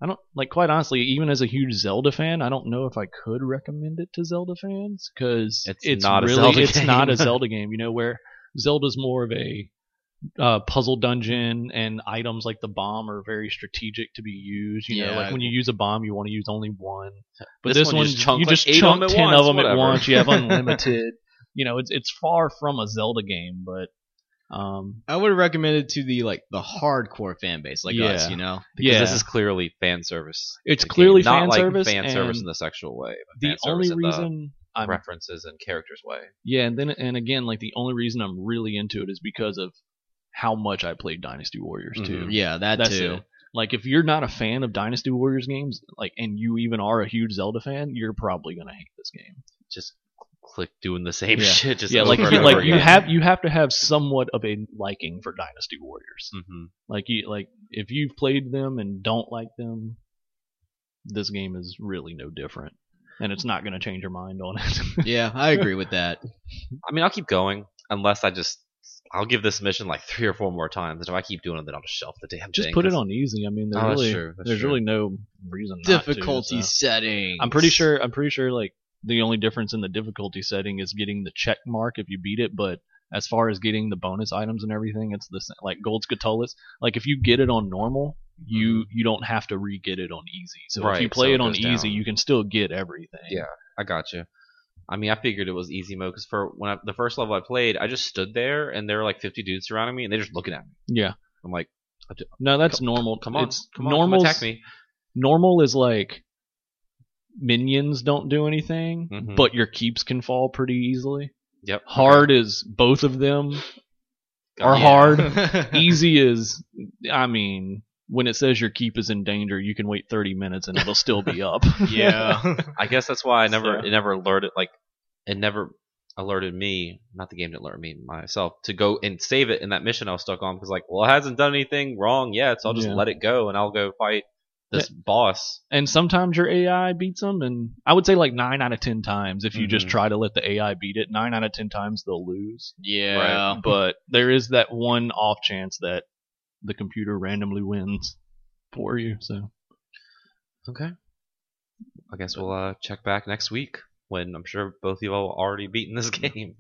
I don't like. Quite honestly, even as a huge Zelda fan, I don't know if I could recommend it to Zelda fans because It's not a really Zelda it's not a. Zelda game. You know where Zelda's more of a uh, puzzle dungeon and items like the bomb are very strategic to be used. You know, like when you use a bomb, you want to use only one. But This this, one you one, just chunk you like just eight of chunk ten once, of them at once. You have unlimited. you know, it's it's far from a Zelda game, but um, I would recommend it to the like the hardcore fan base like us. You know, Because yeah, this is clearly fan service. it's The game. clearly not fan like service. fan service in the sexual way. But the only service in the reason I'm references and characters way. yeah, and then and again, like the only reason I'm really into it is because of how much I played Dynasty Warriors too. Mhm. yeah, that That's too. it. Like if you're not a fan of Dynasty Warriors games, like and you even are a huge Zelda fan, you're probably gonna hate this game. Just click doing the same Yeah. shit. Just yeah, over like and you, like you have you have to have somewhat of a liking for Dynasty Warriors. Mhm. Like you like if you've played them and don't like them, this game is really no different. And it's not gonna change your mind on it. Yeah, I agree with that. I mean, I'll keep going unless I just. I'll give this mission like three or four more times, and if I keep doing it, then I'll just shelf the damn Just thing. put it on easy. I mean, there's Oh, that's really true, that's there's true. really no reason not to, Difficulty so. settings. I'm pretty sure. I'm pretty sure. Like the only difference in the difficulty setting is getting the check mark if you beat it. But as far as getting the bonus items and everything, it's the same. Like gold Skulltulas. Like if you get it on normal, you you don't have to re-get it on easy. So if Mm-hmm. You play so it it on easy, down. you can still get everything. Yeah. I got you. I mean, I figured it was easy mode because for when I, the first level I played, I just stood there and there were like 50 dudes surrounding me, and they're just looking at me. Yeah. I'm like, No, that's Come- normal. come on, It's come on, attack me. Normal is like minions don't do anything, Mhm. but your keeps can fall pretty easily. Yep. Hard is both of them are Yeah. hard. easy is i mean when it says your keep is in danger you can wait 30 minutes and it'll still be up Yeah. I guess that's why I never So- it never alerted like it never alerted me, not the game that alert me myself to go and save it in that mission I was stuck on because like, well, it hasn't done anything wrong yet, so I'll just Yeah. let it go and I'll go fight this boss. and sometimes your ai beats them and i would say like 9 out of 10 times if you just Mhm. try to let the ai beat it 9 out of 10 times they'll lose yeah. but there is that one off chance that the computer randomly wins for you so Okay. I guess we'll uh, check back next week when I'm sure both of you all already beaten this game.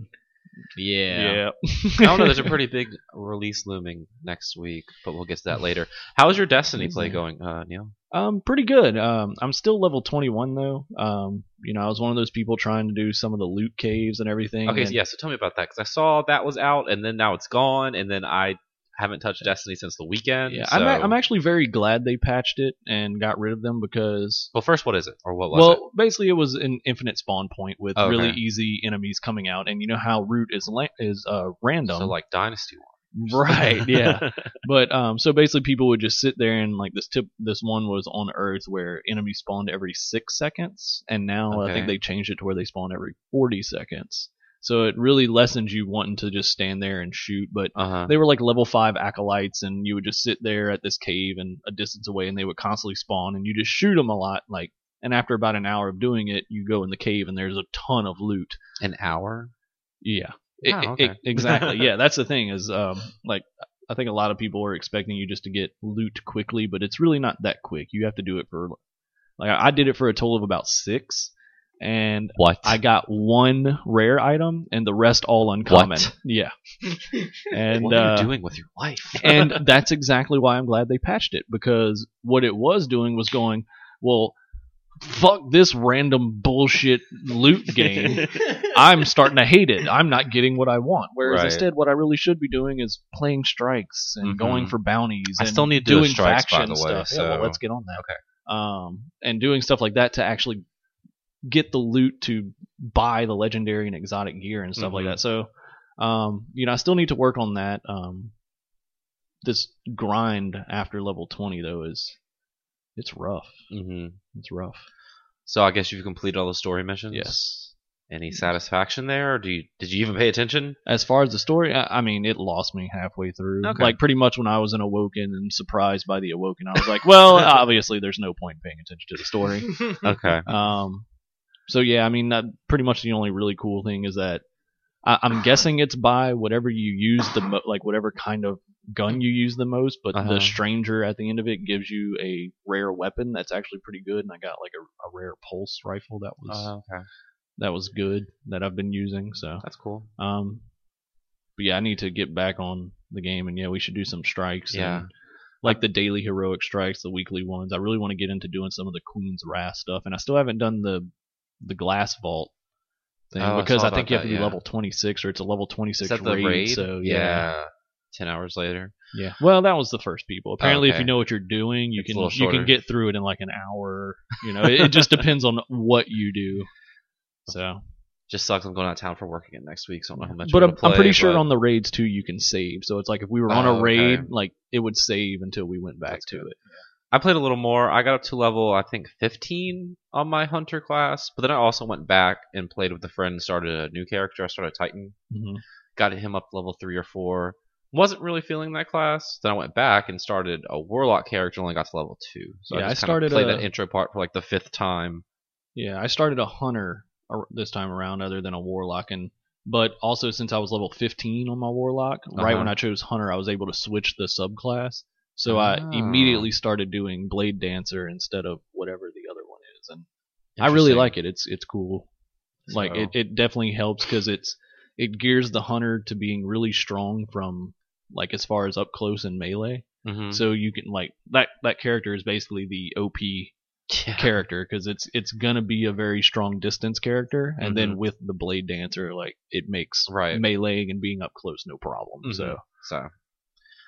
Yeah. I don't know. There's a pretty big release looming next week, but we'll get to that later. How's your Destiny play going, uh, Neil? Um, pretty good. Um, I'm still level 21 though. Um, you know, I was one of those people trying to do some of the loot caves and everything. Okay, and- so yeah. So tell me about that because I saw that was out, and then now it's gone, and then I haven't touched Destiny since the weekend. Yeah, so... I'm, a- I'm actually very glad they patched it and got rid of them because Well, first, what is it, or what was well, it? Well, basically it was an infinite spawn point with Okay. really easy enemies coming out, and you know how root is la- is uh, random, So like Dynasty War. right? Yeah, but um, so basically people would just sit there and like this tip, this one was on Earth where enemies spawned every six seconds, and now I think they changed it to where they spawn every forty seconds. So it really lessens you wanting to just stand there and shoot, but Uh huh. they were like level five acolytes, and you would just sit there at this cave and a distance away, and they would constantly spawn, and you just shoot them a lot. Like, and after about an hour of doing it, you go in the cave, and there's a ton of loot. An hour. Yeah, it- okay. it- exactly. yeah, that's the thing is, um, like, I think a lot of people are expecting you just to get loot quickly, but it's really not that quick. You have to do it for, like, I did it for a total of about six, and What? I got one rare item and the rest all uncommon. What? Yeah. And what are uh, you doing with your life? and that's exactly why I'm glad they patched it because what it was doing was going, well, fuck this random bullshit loot game. I'm starting to hate it. I'm not getting what I want. Whereas Right. instead, what I really should be doing is playing strikes and Mhm. going for bounties. I still need to do doing strikes, by faction the way, stuff. Yeah, well, let's get on that. Okay. Um, and doing stuff like that to actually get the loot to buy the legendary and exotic gear and stuff like Mhm. that. So, um, you know, I still need to work on that. Um, this grind after level 20 though is it's rough. hmm It's rough. So I guess you've completed all the story missions. Yes. Any satisfaction there, or do you did you even pay attention? As far as the story, I, I mean, it lost me halfway through. Okay. Like pretty much when I was in Awoken and surprised by the Awoken, I was like, well, obviously there's no point in paying attention to the story. Okay. Um, so yeah, I mean, that pretty much the only really cool thing is that I, I'm guessing it's by whatever you use the mo- like whatever kind of gun you use the most, but Uh-huh. the stranger at the end of it gives you a rare weapon that's actually pretty good, and I got like a, a rare pulse rifle that was Uh, okay. that was good that I've been using. So That's cool. um, but yeah, I need to get back on the game, and yeah, we should do some strikes. Yeah. and, like the daily heroic strikes, the weekly ones. I really want to get into doing some of the Queen's Wrath stuff, and I still haven't done the the glass vault thing Oh, because saw I, think you have that, to be yeah. level 26 or it's a level 26 Is the raid, raid? So yeah. Ten hours later. yeah, Well, that was the first people. Apparently, if okay. you know what you're doing, you It's can you can get through it in like an hour. You know, it, it just depends on what you do. So, Just sucks. I'm going out of town for work again next week, so I don't know how much. but I'm, gonna I'm pretty play, sure on the raids too you can save. So it's like if we were on Oh, a raid, okay. like it would save until we went back That's to good. it. I played a little more. I got up to level I think 15 on my hunter class, but then I also went back and played with a friend and started a new character. I started Titan. hmm Got him up level three or four. Wasn't really feeling that class. Then I went back and started a warlock character. Only got to level two. So Yeah, I, I started played a- that intro part for like the fifth time. Yeah, I started a hunter this time around, other than a warlock, and but also since I was level 15 on my warlock, right Uh-huh. when I chose hunter, I was able to switch the subclass. So I Ah. immediately started doing blade dancer instead of whatever the other one is, and I really like it. It's it's cool. Like it, it definitely helps because it's it gears the hunter to being really strong from like as far as up close and melee. Mhm. So you can like that that character is basically the OP Yeah. character because it's it's gonna be a very strong distance character, and then with the blade dancer, like it makes Right. meleeing and being up close no problem. Mhm. So So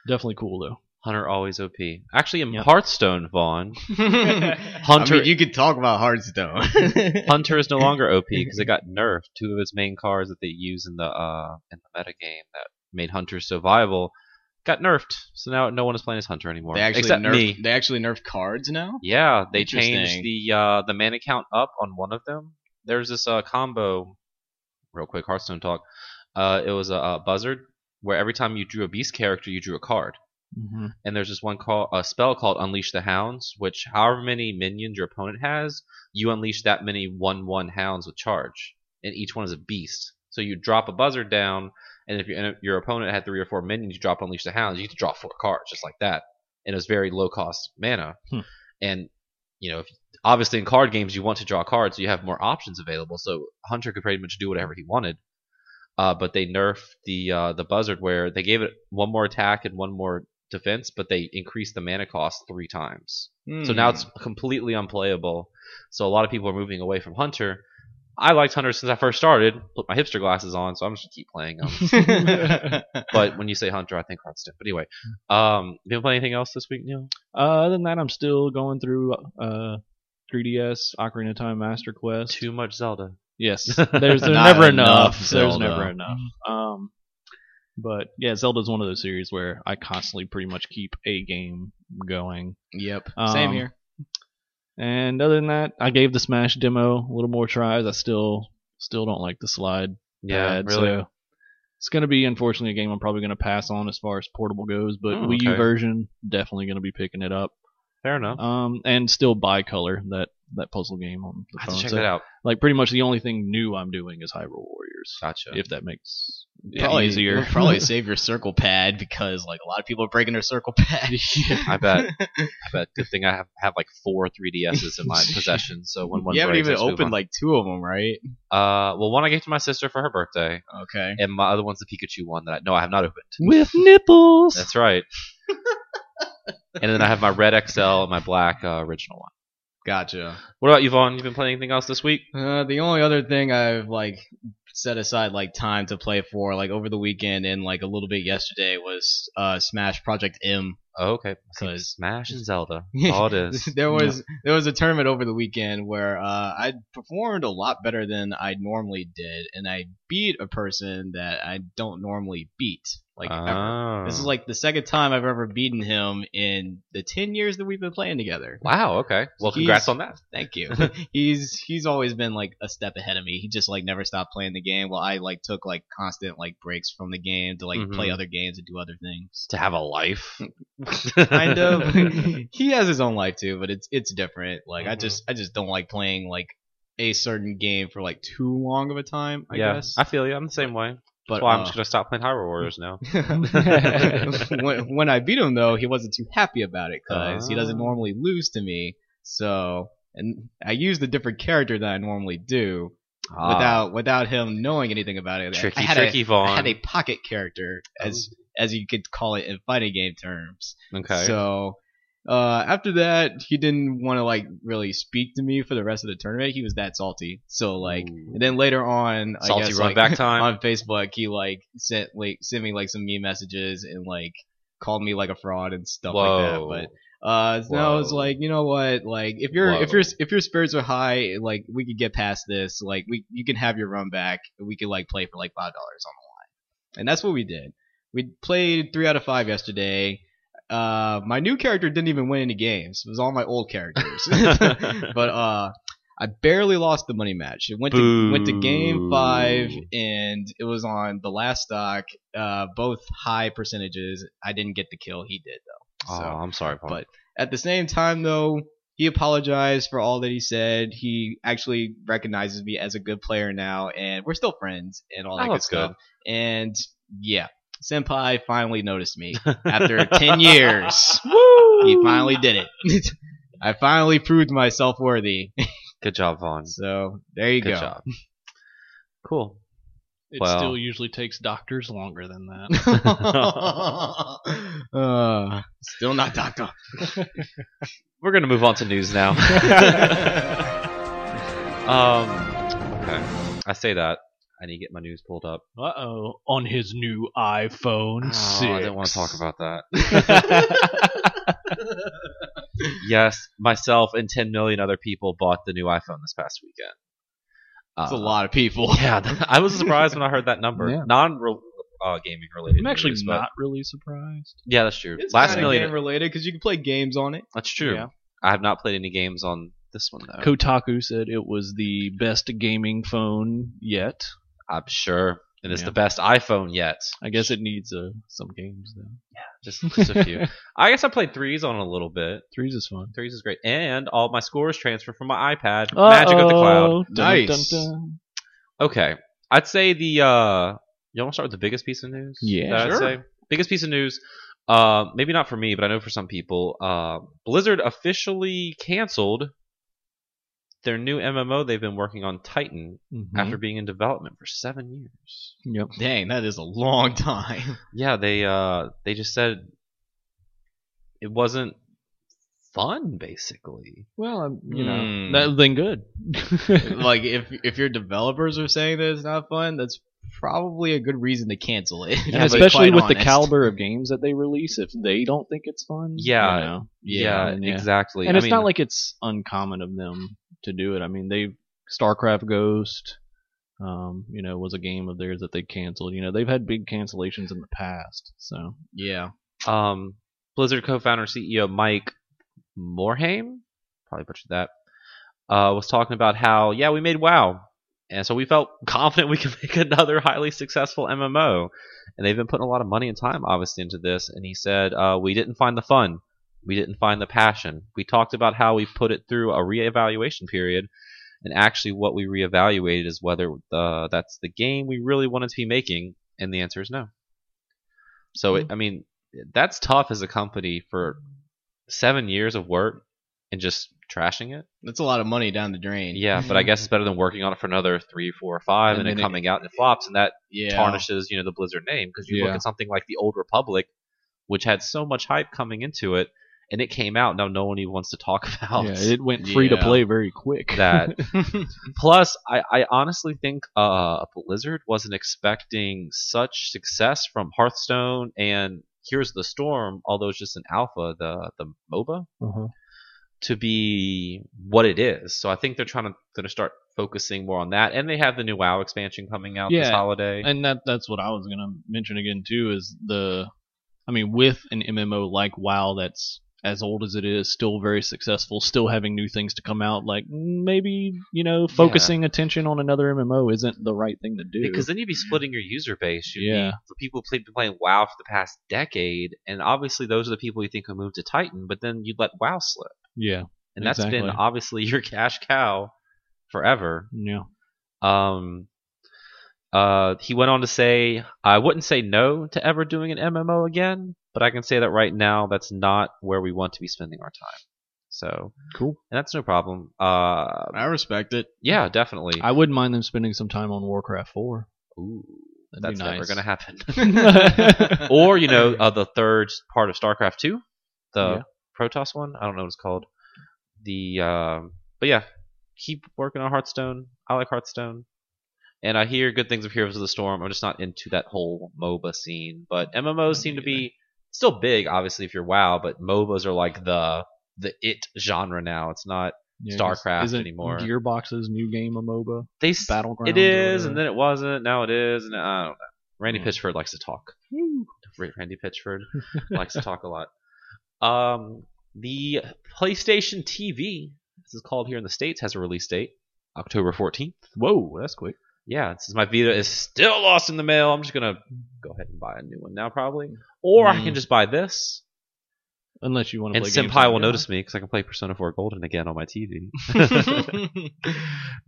definitely cool though. Hunter always OP. Actually, in Yep. Hearthstone, Vaughn, Hunter, Hunter- I mean, you could talk about Hearthstone. Hunter is no longer OP because it got nerfed. Two of its main cards that they use in the uh in the meta game that made Hunter so viable got nerfed. So now no one is playing as Hunter anymore. they actually except nerf. me. They actually nerf cards now. Yeah, they changed the uh the mana count up on one of them. There's this uh combo. Real quick, Hearthstone talk. Uh, it was a, a buzzard where every time you drew a beast character, you drew a card. Mm-hmm. and there's this one call a spell called Unleash the Hounds, which however many minions your opponent has, you unleash that many one one hounds with charge, and each one is a beast. So you drop a buzzard down, and if your your opponent had three or four minions, you drop Unleash the Hounds, you get to draw four cards just like that, and it's very low cost mana. Hmm. And you know, if, obviously in card games you want to draw cards, so you have more options available. So Hunter could pretty much do whatever he wanted. Uh, but they nerfed the uh, the buzzard where they gave it one more attack and one more defense, but they increased the mana cost three times. So now Hmm. it's completely unplayable. So a lot of people are moving away from Hunter. I liked Hunter since I first started. Put my hipster glasses on, so I'm just gonna keep playing them. but when you say Hunter, I think Hearthstone. But anyway, um, you been playing anything else this week, Neil? Uh, other than that, I'm still going through uh 3DS Ocarina of Time Master Quest. Too much Zelda. Yes, there's, there's never enough enough. There's never enough. Um, but yeah, Zelda's one of those series where I constantly pretty much keep a game going. yep. Same Um, here. And other than that, I gave the Smash demo a little more tries. I still still don't like the slide Yeah, pad, really. so it's gonna be unfortunately a game I'm probably gonna pass on as far as portable goes. But Oh, Wii U okay. version definitely gonna be picking it up. Fair enough. Um, and still bicolor that that puzzle game on the I phone. check So, that out. Like pretty much the only thing new I'm doing is Hyrule Warriors. Gotcha. If that makes Probably easier. probably save your circle pad because like a lot of people are breaking their circle pad. I bet. I bet. Good thing I have, have like four 3DSs in my possession. So when one you haven't even opened on. like two of them, right? Uh, well, one I gave to my sister for her birthday, Okay. and my other one's the Pikachu one that I no, I have not opened. With nipples. That's right. and then I have my red XL and my black uh, original one. Gotcha. What about Yvonne? you, Vaughn? You been playing anything else this week? Uh, the only other thing I've like set aside like time to play for like over the weekend and like a little bit yesterday was uh Smash Project M. Oh, okay. Cause Smash and Zelda. All it is. there was there was a tournament over the weekend where uh, I performed a lot better than I normally did, and I beat a person that I don't normally beat. Like. Oh. This is like the second time I've ever beaten him in the ten years that we've been playing together. wow. Okay. Well, congrats He's- on that. Thank you. he's he's always been like a step ahead of me. He just like never stopped playing the game. While I like took like constant like breaks from the game to like Mhm. play other games and do other things. To have a life. kind of. he has his own life too, but it's it's different. Like I Mhm. just I just don't like playing like a certain game for like too long of a time. I yeah, guess. I feel you. I'm the same way. But That's why I'm uh, just gonna stop playing Hyrule Warriors now. when, when I beat him though, he wasn't too happy about it because he doesn't Ah. normally lose to me. So and I used a different character than I normally do Ah, without without him knowing anything about it. tricky, I had tricky a, Vaughn. I had a pocket character as as you could call it in fighting game terms. okay. So uh, after that, he didn't want to like really speak to me for the rest of the tournament. He was that salty. So like, Ooh. and then later on, I Salty guess run like, back time. on Facebook, he like sent like sent me like some me messages and like called me like a fraud and stuff Whoa. like that. But uh, so I was like, you know what? Like, if your if your if your spirits are high, like we could get past this. Like, we you can have your run back. We could like play for like five dollars on the line, and that's what we did. We played three out of five yesterday. Uh, my new character didn't even win any games. It was all my old characters. but uh, I barely lost the money match. It went to went to game five, and it was on the last stock. Uh, both high percentages. I didn't get the kill. He did though. oh, I'm sorry, Paul. but at the same time, though, he apologized for all that he said. He actually recognizes me as a good player now, and we're still friends and all that Oh, good stuff. And yeah, Senpai finally noticed me after 10 years. He finally did it. I finally proved myself worthy. Good job, Vaughn. So there you Good go. job. Cool. It Well- still usually takes doctors longer than that. uh, still not Doctor. We're gonna move on to news now. um. Okay. I say that. I need to get my news pulled up. Uh oh, on his new iPhone Oh, 6. I didn't want to talk about that. yes, myself and 10 million other people bought the new iPhone this past weekend. That's a Uh, lot of people. Yeah, I was surprised when I heard that number. Yeah. Non uh, gaming related. I'm actually news, but- not really surprised. Yeah, that's true. It's Last million. game related because you can play games on it. That's true. Yeah. I have not played any games on this one though. Kotaku said it was the best gaming phone yet. I'm sure, and it's Yeah. the best iPhone yet. I guess it needs uh, some games though. Yeah, just, just a few. I guess I played threes on a little bit. Threes is fun. Threes is great, and all my scores transfer from my iPad. Magic of the cloud. Uh-oh. Dun, Nice. dun, dun. Okay, I'd say the. uh You want to start with the biggest piece of news? Yeah, that I'd sure. say biggest piece of news. Uh, maybe not for me, but I know for some people. Uh, Blizzard officially canceled their new MMO they've been working on, Titan, Mhm. after being in development for seven years. Yep. Dang, that is a long time. Yeah, they uh they just said it wasn't fun, basically. Well, um, you know, Mm. that then good. like if if your developers are saying that it's not fun, that's probably a good reason to cancel it. Yeah, especially with the caliber of games that they release, if they don't think it's fun, Yeah, you know. Yeah, yeah. exactly. And I it's mean, not like it's uncommon of them to do it. I mean, they StarCraft Ghost, um, you know, was a game of theirs that they canceled. You know, they've had big cancellations in the past. So yeah. um Blizzard co-founder CEO Mike Morhaime, probably butchered that, uh, was talking about how yeah we made WoW, and so we felt confident we could make another highly successful MMO, and they've been putting a lot of money and time obviously into this. And he said uh, we didn't find the fun, we didn't find the passion. We talked about how we put it through a reevaluation period. And actually, what we reevaluated is whether the, that's the game we really wanted to be making, and the answer is no. So, it, hmm. I mean, that's tough as a company for seven years of work and just trashing it. That's a lot of money down the drain. Yeah, but I guess it's better than working on it for another three, four, or five, and, And then it- coming out and it flops, and that Yeah. tarnishes, you know, the Blizzard name. Because you look at something like the Old Republic, which had so much hype coming into it, and it came out. Now no one even wants to talk about yeah, it went free to play very quick. that. Plus, I, I honestly think uh, Blizzard wasn't expecting such success from Hearthstone and Here's the Storm, although it's just an alpha, the the MOBA. uh-huh. to be what it is. So I think they're trying to going to start focusing more on that. And they have the new WoW expansion coming out this holiday. and that that's what I was gonna mention again too. Is the, I mean, with an MMO like WoW that's as old as it is, still very successful, still having new things to come out. Like maybe you know, focusing attention on another MMO isn't the right thing to do. because then you'd be splitting your user base. You'd Yeah. be, people who've been playing WoW for the past decade, and obviously those are the people you think will move to Titan, but then you'd let WoW slip. yeah, And that's been obviously your cash cow forever. yeah, Um, uh, he went on to say, I wouldn't say no to ever doing an MMO again, but I can say that right now that's not where we want to be spending our time. So, cool. and that's no problem. Uh, I respect it. yeah, definitely. I wouldn't mind them spending some time on Warcraft Four. Ooh, That'd that's be never going to happen. or, you know, uh, the third part of StarCraft 2, the Yeah. Protoss one. I don't know what it's called. The, um, but yeah, keep working on Hearthstone. I like Hearthstone. And I hear good things of Heroes of the Storm. I'm just not into that whole MOBA scene. But MMOs seem to be still big, obviously, if you're WoW, but MOBAs are like the the it genre now. It's not Yeah, StarCraft isn't anymore. Gearbox's new game a MOBA? they Battlegrounds It and then it wasn't. Now it is, and I don't know. Randy Hmm. Pitchford likes to talk. Ra- Randy Pitchford likes to talk a lot. Um, the PlayStation TV, this is called here in the states, has a release date, October 14th. Whoa, that's quick. Yeah, since my Vita is still lost in the mail, I'm just gonna go ahead and buy a new one now, probably. Or I Mm. can just buy this, Unless you want to and Senpai will notice me because I can play Persona 4 Golden again on my TV.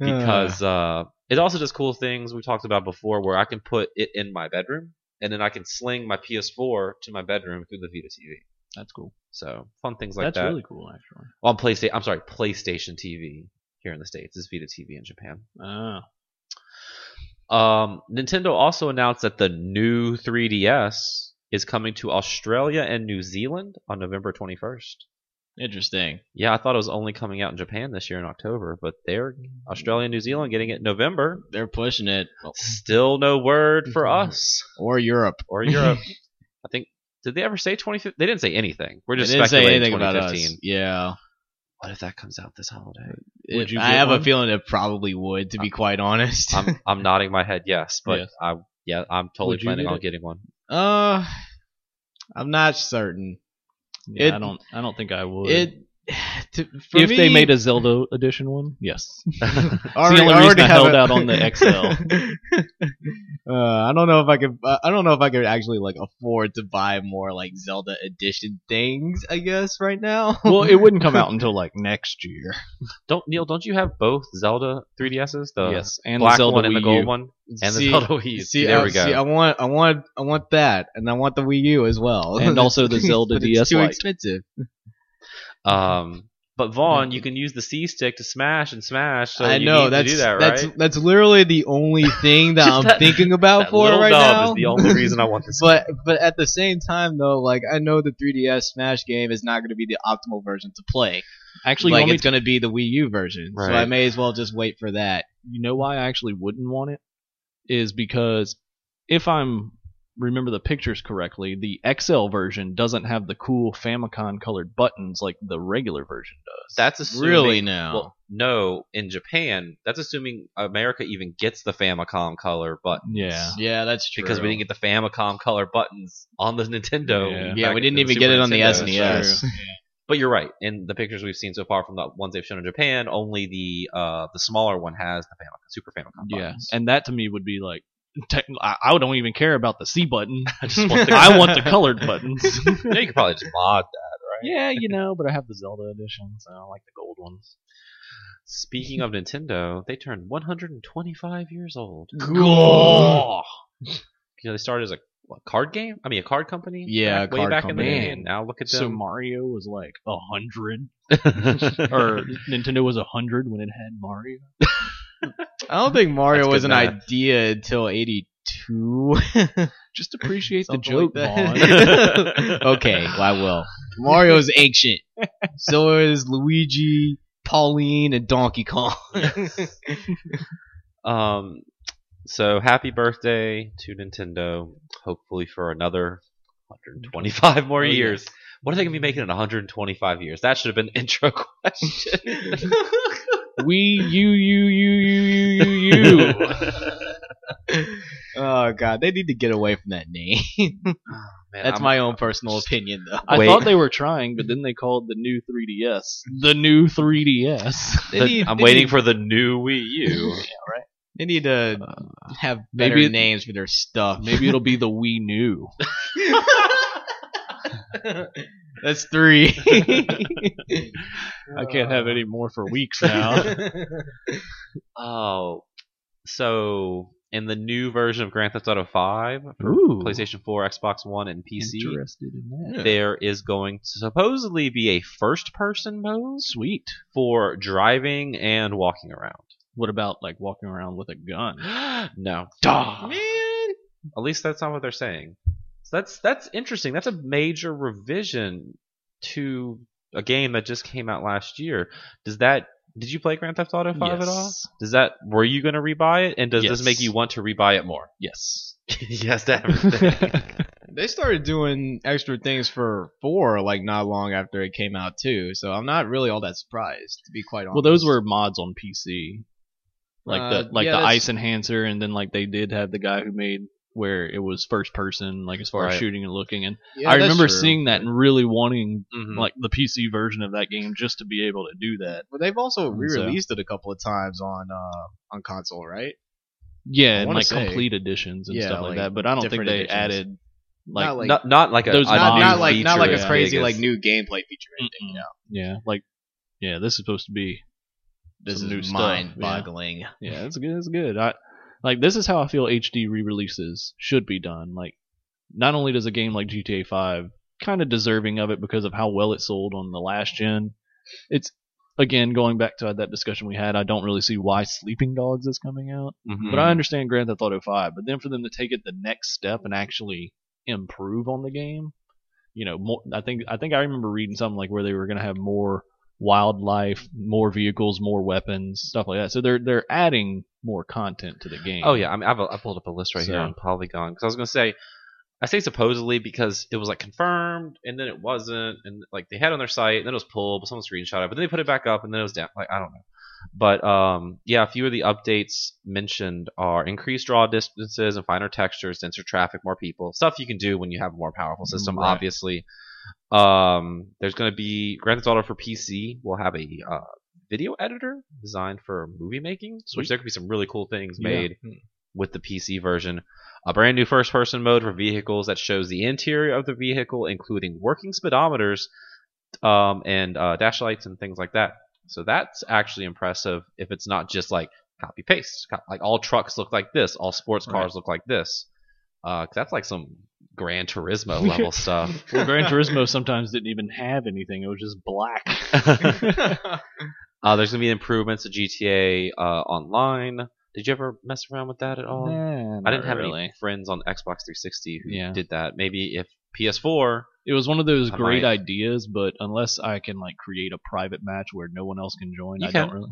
Uh, because uh, it also does cool things we talked about before, where I can put it in my bedroom, and then I can sling my PS4 to my bedroom through the Vita TV. That's cool. So fun things like that's that. That's really cool, actually. Well, on PlayStation, I'm sorry, PlayStation TV here in the states. is Vita TV in Japan. Ah, Um, Nintendo also announced that the new 3DS is coming to Australia and New Zealand on November 21st. Interesting. Yeah, I thought it was only coming out in Japan this year in October, but they're Australia and New Zealand getting it in November. They're pushing it. Still no word for us Or Europe. or Europe. I think did they ever say 2015? They didn't say anything. We're just They didn't say speculating anything about us. Yeah. What if that comes out this holiday? Would It- you I get have a one? feeling it probably would, to be quite honest. I'm I'm nodding my head yes, but Yes. I yeah I'm totally Would you planning get on it? getting one. uh, I'm not certain. yeah, It- I don't. I don't think I would. It. To, for if they made a Zelda edition one, yes. already, only I reason I held a- out on the uh, I don't know if I could. Uh, I don't know if I could actually like afford to buy more like Zelda edition things. I guess right now. well, it wouldn't come out until like next year. Don't Neil, don't you have both Zelda 3DSs? The yes, and black the Zelda one and the gold U. one, and see, the Zelda Wii. U. See, there uh, we go. See, I want, I want, I want that, and I want the Wii U as well, And also the Zelda But it's DS too Lite. expensive. Um, but Vaughn, you can use the C stick to smash and smash. So I you know need that's to do that, that's right? that's literally the only thing that I'm that- thinking about that for little right nub now. is the only reason I want this. but but at the same time though, like I know the 3DS Smash game is not going to be the optimal version to play. Actually, like you, want me it's going to be the Wii U version, so I may as well just wait for that. you know why I actually wouldn't want it is because if I'm remember the pictures correctly, the XL version doesn't have the cool Famicom colored buttons like the regular version does. that's assuming, Really now? Well, no, in Japan, that's assuming America even gets the Famicom color button. yeah. yeah, that's true. Because we didn't get the Famicom color buttons on the Nintendo. Yeah. Yeah, we didn't even Super get it on the Nintendo. SNES. True. But you're right. In the pictures we've seen so far from the ones they've shown in Japan, only the uh, the smaller one has the Famicom, Super Famicom Yeah, and that to me would be like, tech- I, I don't even care about the C button. I just want the I want the colored buttons. yeah, you could probably just mod that, right? yeah, you know, but I have the Zelda edition, so I like the gold ones. Speaking of Nintendo, they turned 125 years old. Cool. You know, they started as a what, card game. I mean, a card company. Yeah, back, way card back in the day, and now look at them. So. Mario was like a hundred, or Nintendo was a hundred when it had Mario. I don't think Mario That's was an math. idea until '82. Just appreciate the joke, like okay, well, I will. Mario's ancient. So is Luigi, Pauline, and Donkey Kong. Um, so happy birthday to Nintendo. Hopefully for another 125 more Oh, yeah. years. What are they gonna be making in 125 years? That should have been the intro question. We you you you you you you you. oh god, they need to get away from that name. Oh, man, That's I'm- my own personal opinion, though. I Wait. thought they were trying, but then they called the new 3DS the new 3DS. They the- need- I'm they waiting need- for the new Wii U. They need to uh, have better maybe it- names for their stuff. Maybe it'll be the Wii New. That's three. I can't have any more for weeks now. oh, so in the new version of Grand Theft Auto 5 for Ooh, PlayStation 4, Xbox One, and PC, Interested in that? there is going to supposedly be a first-person mode Sweet. for driving and walking around. What about like walking around with a gun? no, Duh. Man. at least that's not what they're saying. So that's that's interesting. That's a major revision to a game that just came out last year. Does that? Did you play Grand Theft Auto 5 at all? Does that? Were you going to rebuy it? And does this make you want to rebuy it more? Yes. yes, to everything. They started doing extra things for four like not long after it came out too, so I'm not really all that surprised to be quite honest. well, those were mods on PC, like Uh, the like yeah, the that's- iCEnhancer, and then like they did have the guy who made where it was first person, like as far as shooting and looking. And Yeah, I remember true. seeing that and really wanting Mhm. like the PC version of that game just to be able to do that. But they've also So- re-released it a couple of times on uh on console, right? Yeah, and like say- complete editions and Yeah, stuff like, like, that. But I don't think they editions. added like Not like- not not like a, Those not, not like not like a crazy like new gameplay feature. or anything, Mm-mm. you know. yeah, like yeah, this is supposed to be This Some is new mind-boggling. Yeah, it's good. It's good. I like this is how I feel HD re-releases should be done. Like, not only does a game like GTA 5 kind of deserving of it because of how well it sold on the last gen, it's again going back to that discussion we had. I don't really see why Sleeping Dogs is coming out, Mhm. but I understand Grand Theft Auto 5. But then for them to take it the next step and actually improve on the game, you know, more. I think I think I remember reading something like where they were going to have more wildlife, more vehicles, more weapons, stuff like that. So they're they're adding more content to the game. Oh yeah, I mean, I've, I pulled up a list right here on Polygon because I was gonna say, I say supposedly because it was like confirmed and then it wasn't, and like they had on their site, and then it was pulled, but someone screenshot it, but then they put it back up, and then it was down. Like I don't know, but um, yeah, a few of the updates mentioned are increased draw distances and finer textures, denser traffic, more people, stuff you can do when you have a more powerful system, Right. obviously. Um, there's gonna be Grand Theft Auto for PC We'll have a uh, video editor designed for movie making, Sweet. which there could be some really cool things Yeah. made with the PC version. A brand new first person mode for vehicles that shows the interior of the vehicle, including working speedometers um, and uh, dash lights and things like that. So that's actually impressive if it's not just like copy paste. Like all trucks look like this, all sports Right. cars look like this. Uh, that's like some Gran Turismo level stuff. Well, Gran Turismo sometimes didn't even have anything; it was just black. uh, there's gonna be improvements to GTA uh, Online. Did you ever mess around with that at all? Nah, I didn't have really. any friends on Xbox 360 who Yeah. did that. Maybe if PS4, It was one of those I great might- ideas, but unless I can like create a private match where no one else can join, You I can. don't really.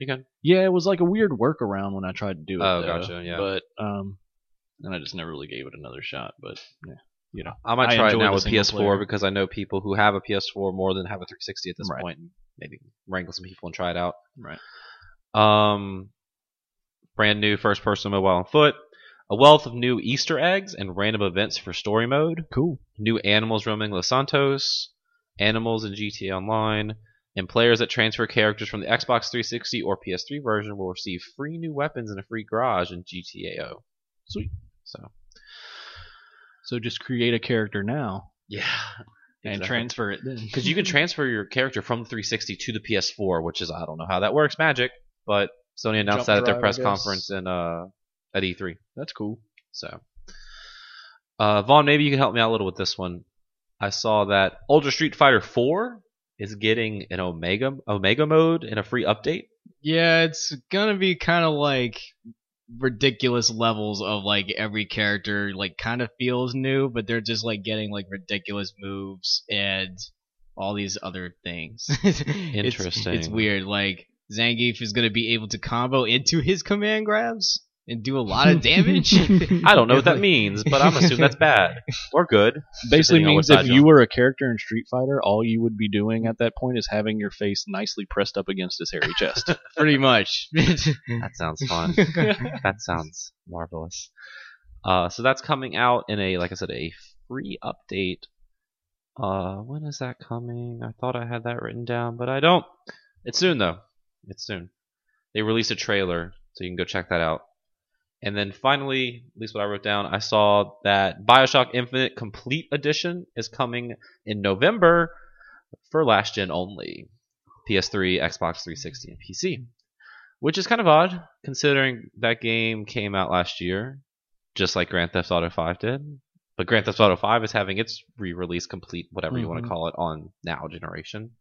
you can. Yeah, it was like a weird workaround when I tried to do it. Oh, though. gotcha, yeah. But um, and I just never really gave it another shot. But yeah, you know, I might I try it now with PS4 player. because I know people who have a PS4 more than have a 360 at this Right. point, and maybe wrangle some people and try it out. right? Um, brand new first-person mobile on foot. A wealth of new Easter eggs and random events for story mode. Cool. New animals roaming Los Santos. Animals in GTA Online. And players that transfer characters from the Xbox 360 or PS3 version will receive free new weapons and a free garage in GTAO. Sweet. So So just create a character now yeah, and Exactly. transfer it then. because you can transfer your character from the 360 to the PS4, which is I don't know how that works, magic, but Sony announced Jump that at their press conference in uh at E3. That's cool. So, uh, Vaughn, maybe you can help me out a little with this one. I saw that Ultra Street Fighter 4 is getting an Omega Omega mode in a free update. Yeah, it's gonna be kind of like ridiculous levels of like every character like kind of feels new, but they're just like getting like ridiculous moves and all these other things. It's- It's, weird. Like Zangief is gonna be able to combo into his command grabs. And do a lot of damage. I don't know what that means, but I'm assuming that's bad or good. Basically means if you were a character in Street Fighter, all you would be doing at that point is having your face nicely pressed up against his hairy chest. Pretty much. That sounds fun. that sounds marvelous. Uh, so that's coming out in a, like I said, a free update. Uh, when is that coming? I thought I had that written down, but I don't. It's soon though. It's soon. They released a trailer, so you can go check that out. And then finally, at least what I wrote down, I saw that Bioshock Infinite Complete Edition is coming in November for last gen only. PS3, Xbox 360, and PC. Which is kind of odd, considering that game came out last year, just like Grand Theft Auto 5 did. But Grand Theft Auto 5 is having its re-release complete, whatever you want to call it, on now generation.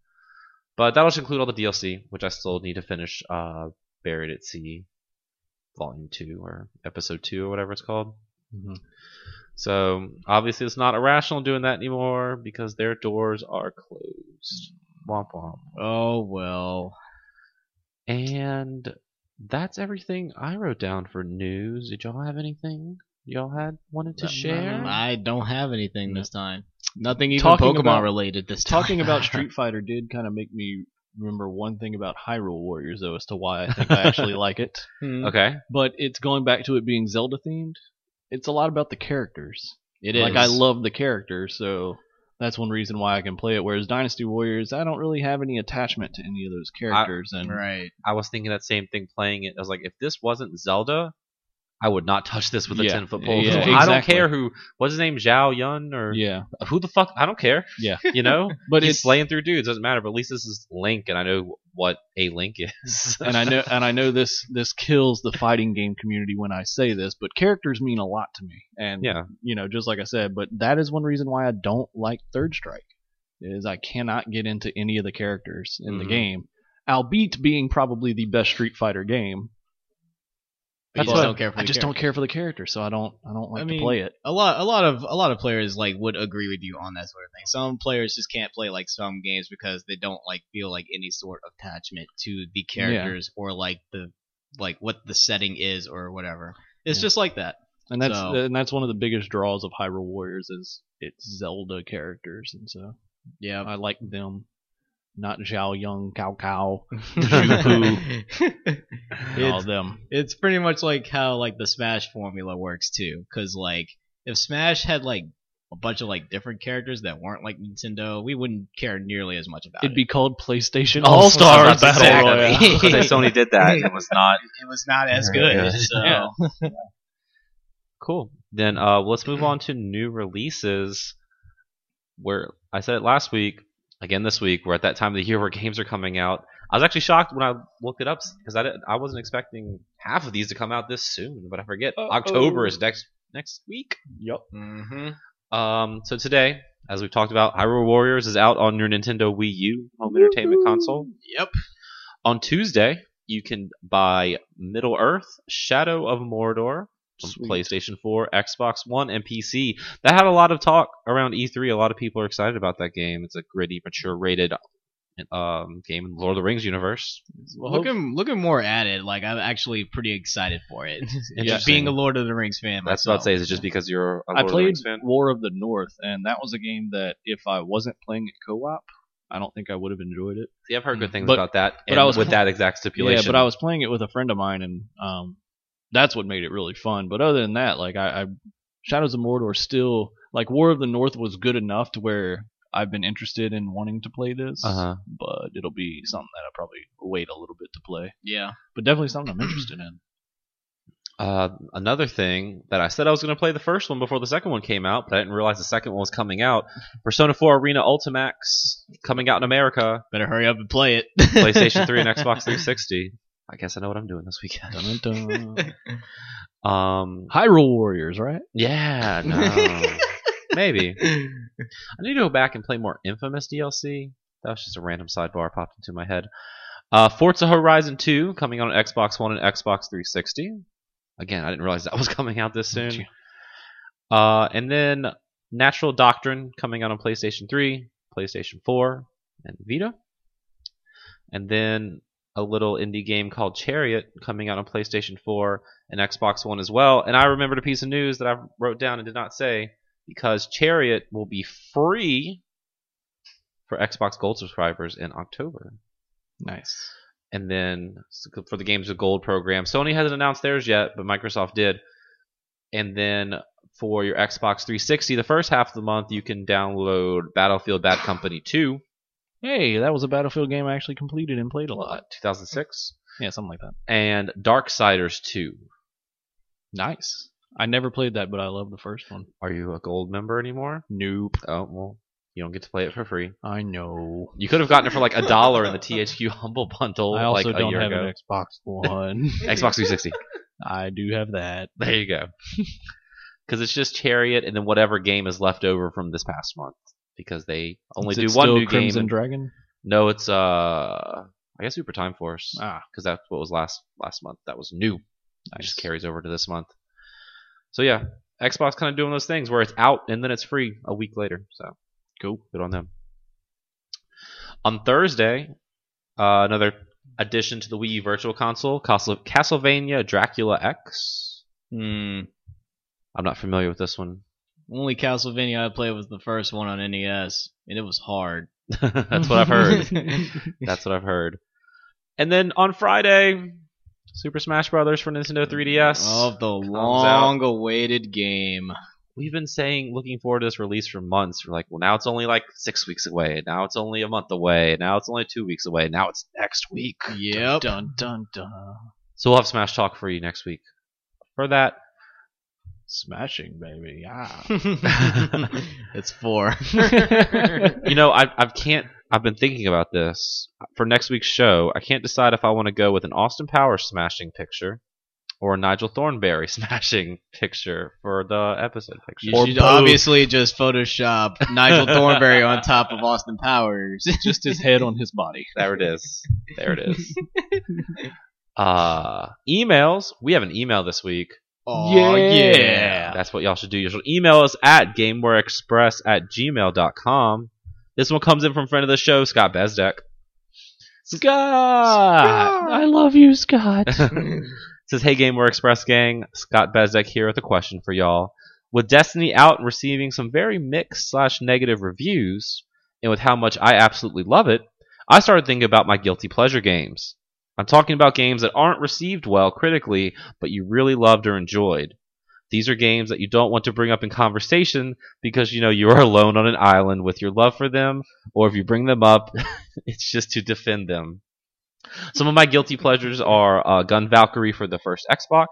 But that'll just include all the DLC, which I still need to finish. Uh, Buried at Sea, Volume Two or Episode Two or whatever it's called. Mhm. So obviously, it's not irrational doing that anymore because their doors are closed. Womp womp. oh well. And that's everything I wrote down for news. Did y'all have anything y'all had wanted to share? I don't have anything this time. Nothing even Talking Pokemon about- related this time. Talking about Street Fighter did kind of make me remember one thing about Hyrule Warriors, though, as to why I think I actually like it. Hmm. Okay. But it's going back to it being Zelda themed. It's a lot about the characters. It is. Like I love the characters, so that's one reason why I can play it. Whereas Dynasty Warriors, I don't really have any attachment to any of those characters, and Right. I was thinking that same thing playing it. I was like, if this wasn't Zelda, I would not touch this with a Yeah. ten foot pole. Yeah, I don't exactly. care who. What's his name? Zhao Yun or yeah, who the fuck? I don't care. Yeah. You know. but He's it's slaying through dudes. Doesn't matter. But at least this is Link, and I know what a Link is. and I know and I know this this kills the fighting game community when I say this, but characters mean a lot to me. And yeah. you know, just like I said, but that is one reason why I don't like Third Strike. Is I cannot get into any of the characters in the Mhm. game, albeit being probably the best Street Fighter game. But you just don't care for I just don't care for the character, so I don't I don't like I mean, to play it. a lot a lot of a lot of players like would agree with you on that sort of thing. Some players just can't play like some games because they don't like feel like any sort of attachment to the characters or like the like what the setting is or whatever. It's Yeah. just like that. And that's So- and that's one of the biggest draws of Hyrule Warriors is it's Zelda characters, and so Yeah. I like them, not Zhao Yun, Cao Cao, and all it's, them. it's pretty much like how like the Smash formula works too. Cause like if Smash had like a bunch of like different characters that weren't like Nintendo, we wouldn't care nearly as much about It'd it. Would be called PlayStation All Stars that's Battle exactly. Royale. Because Sony did that. and It was not it was not as good. good. So Yeah. Cool. Then uh, let's move on to new releases. Where I said it last week, again this week, we're at that time of the year where games are coming out. I was actually shocked when I looked it up because I I wasn't expecting half of these to come out this soon. But I forget Uh-oh. October is next next week. Yep. Mm-hmm. Um, so today, as we've talked about, Hyrule Warriors is out on your Nintendo Wii U home entertainment console. Yep. On Tuesday, you can buy Middle Earth: Shadow of Mordor on Sweet. PlayStation 4, Xbox One, and PC. That had a lot of talk around E3. A lot of people are excited about that game. It's a gritty, mature rated um, game in the Lord of the Rings universe. Well, hope- looking looking more at it, like I'm actually pretty excited for it. Interesting. Just being a Lord of the Rings fan. That's what I'd say. Is it just because you're a Lord I of the played Rings fan? War of the North, and that was a game that if I wasn't playing it co-op, I don't think I would have enjoyed it. See, I've heard good things But- about that. but I was with pl- that exact stipulation. Yeah, but I was playing it with a friend of mine, and um, that's what made it really fun. But other than that, like I, I Shadows of Mordor still like War of the North was good enough to where I've been interested in wanting to play this. Uh-huh. But it'll be something that I'll probably wait a little bit to play. Yeah. But definitely something I'm interested in. Uh, another thing that I said I was going to play the first one before the second one came out, but I didn't realize the second one was coming out. Persona 4 Arena Ultimax coming out in America, Better hurry up and play it. PlayStation 3 and Xbox 360. I guess I know what I'm doing this weekend. Dun, dun, dun. Um, Hyrule Warriors, right? yeah, no, maybe I need to go back and play more Infamous DLC. That was just a random sidebar popped into my head. Uh, Forza Horizon 2 coming out on Xbox One and Xbox 360. Again, I didn't realize that was coming out this soon. Uh, and then Natural Doctrine coming out on PlayStation 3, PlayStation 4, and Vita. And then a little indie game called Chariot coming out on PlayStation 4 and Xbox One as well. And I remembered a piece of news that I wrote down and did not say because Chariot will be free for Xbox Gold subscribers in October. Nice. And then for the Games with Gold program, Sony hasn't announced theirs yet, but Microsoft did. And then for your Xbox 360, the first half of the month, you can download Battlefield Bad Company 2, Hey, that was a Battlefield game I actually completed and played a lot. 2006, Yeah, something like that. and Darksiders 2. Nice. I never played that, but I love the first one. Are you a gold member anymore? Nope. Oh, well, you don't get to play it for free. I know. You could have gotten it for like a dollar in the THQ Humble Bundle I also like a don't have ago. an Xbox One. Xbox 360. I do have that. There you go. Because it's just Chariot and then whatever game is left over from this past month. Because they only Is do it one still new Crimson game. and- Dragon. no, it's uh, I guess Super Time Force. Ah, Because that's what was last last month. That was new. It nice. just carries over to this month. So yeah, Xbox kind of doing those things where it's out and then it's free a week later. So Cool. Good on them. On Thursday, uh, another addition to the Wii U Virtual Console, Castle- Castlevania Dracula X. Hmm. I'm not familiar with this one. Only Castlevania I played was the first one on NES, and it was hard. That's what I've heard. That's what I've heard. And then on Friday, Super Smash Brothers for Nintendo 3DS. Oh, the out. long-awaited game. We've been saying, looking forward to this release for months. We're like, well, now it's only like six weeks away. Now it's only a month away. Now it's only two weeks away. Now it's next week. Yep. Dun dun dun. So we'll have Smash Talk for you next week. For that, Smashing, baby. Ah. it's four. you know, I I can't. I've been thinking about this for next week's show. I can't decide if I want to go with an Austin Powers smashing picture or a Nigel Thornberry smashing picture for the episode picture. You Or should both. obviously just Photoshop Nigel Thornberry on top of Austin Powers. Just his head on his body. There it is. There it is. Uh, emails. We have an email this week. Oh Yeah. That's what y'all should do. You should email us at GamewareExpress at gmail.com. This one comes in from friend of the show, Scott Bezdek. Scott! I love you, Scott. says, "Hey, Gameware Express gang, Scott Bezdek here with a question for y'all. With Destiny out and receiving some very mixed slash negative reviews, and with how much I absolutely love it, I started thinking about my guilty pleasure games. I'm talking about games that aren't received well critically, but you really loved or enjoyed. These are games that you don't want to bring up in conversation because you know you are alone on an island with your love for them, or if you bring them up, it's just to defend them." Some of my guilty pleasures are uh, GunValkyrie for the first Xbox,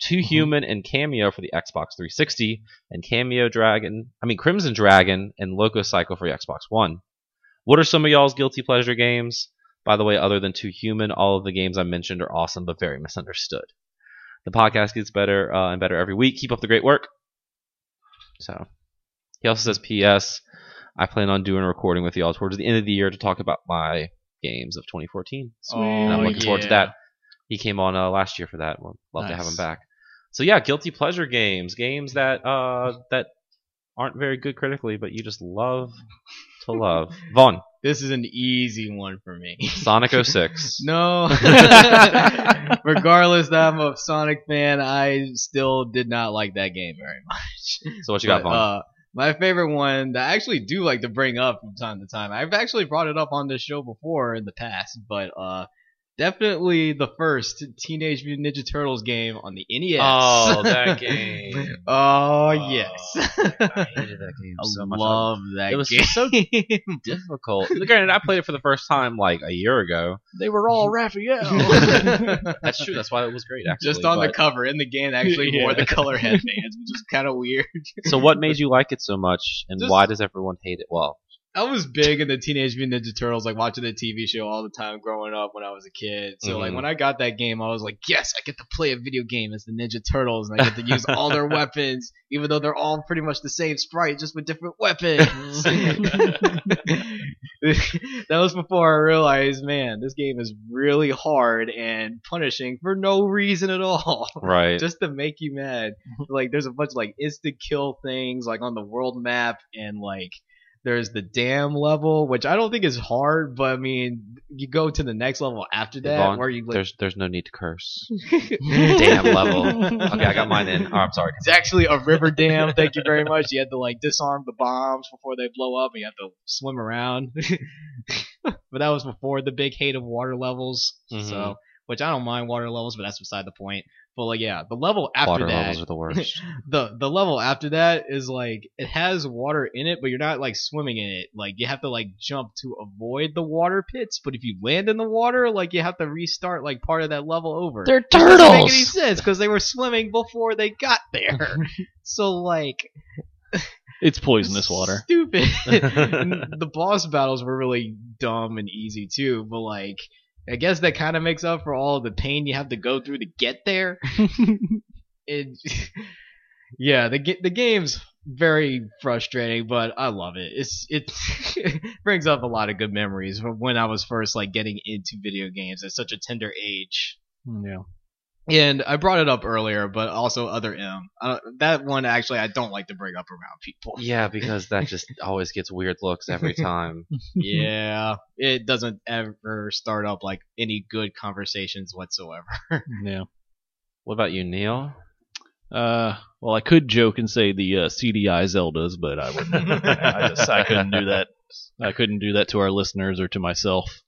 Too Human and Kameo for the Xbox 360, and Cameo Dragon, I mean Crimson Dragon and LocoCycle for the Xbox One. What are some of y'all's guilty pleasure games? By the way, other than Too Human, all of the games I mentioned are awesome but very misunderstood. The podcast gets better uh, and better every week. Keep up the great work. So, he also says, P.S. I plan on doing a recording with y'all towards the end of the year to talk about my games of 2014. and I'm Oh, looking forward to that. He came on uh, last year for that. We'll love to have him back. So yeah, guilty pleasure games, games that uh that aren't very good critically, but you just love to love. Vaughn, This is an easy one for me. Sonic 06. No. Regardless that I'm a Sonic fan, I still did not like that game very much. So what you got, Vaughn? uh, my favorite one that I actually do like to bring up from time to time. I've actually brought it up on this show before in the past, but uh, definitely the first Teenage Mutant Ninja Turtles game on the NES. Oh, that game. Oh, oh yes. I hated that game I so much. love that It was game. so difficult. Granted, I played it for the first time like a year ago. they were all Raphael. That's true. That's why it was great. Actually, Just on the cover in the game, actually Yeah. wore the color headbands, which is kind of weird. So what made you like it so much, and Just- why does everyone hate it? Well, I was big in the Teenage Mutant Ninja Turtles, like watching the TV show all the time growing up when I was a kid. So like Mhm. when I got that game, I was like, yes, I get to play a video game as the Ninja Turtles, and I get to use all their weapons, even though they're all pretty much the same sprite, just with different weapons. that was before I realized, man, this game is really hard and punishing for no reason at all. right. just to make you mad. Like there's a bunch of like instant kill things like on the world map and like There's the dam level, which I don't think is hard, but I mean, you go to the next level after that, Vaughn, where you like, There's there's no need to curse. Damn level. Okay, I got mine in. Oh, I'm sorry. It's actually a river dam. Thank you very much. You had to like disarm the bombs before they blow up, and you have to swim around. but that was before the big hate of water levels. Mhm. So, which I don't mind water levels, but that's beside the point. But like, yeah, the level after Water that, levels are the worst. the the level after that is like it has water in it, but you're not like swimming in it. Like you have to like jump to avoid the water pits. But if you land in the water, like you have to restart like part of that level over. They're Which doesn't make any sense because they were swimming before they got there. so like It's poisonous water. Stupid. The boss battles were really dumb and easy too, but like I guess that kind of makes up for all the pain you have to go through to get there. it, yeah, the the game's very frustrating, but I love it. It's it brings up a lot of good memories from when I was first like getting into video games at such a tender age. Mm, yeah. And I brought it up earlier, but also other M. Uh, that one actually I don't like to bring up around people. yeah, because that just always gets weird looks every time. yeah, it doesn't ever start up like any good conversations whatsoever. Yeah. What about you, Neil? Uh, well, I could joke and say the uh, CDI Zeldas, but I wouldn't. I just I couldn't do that. I couldn't do that to our listeners or to myself.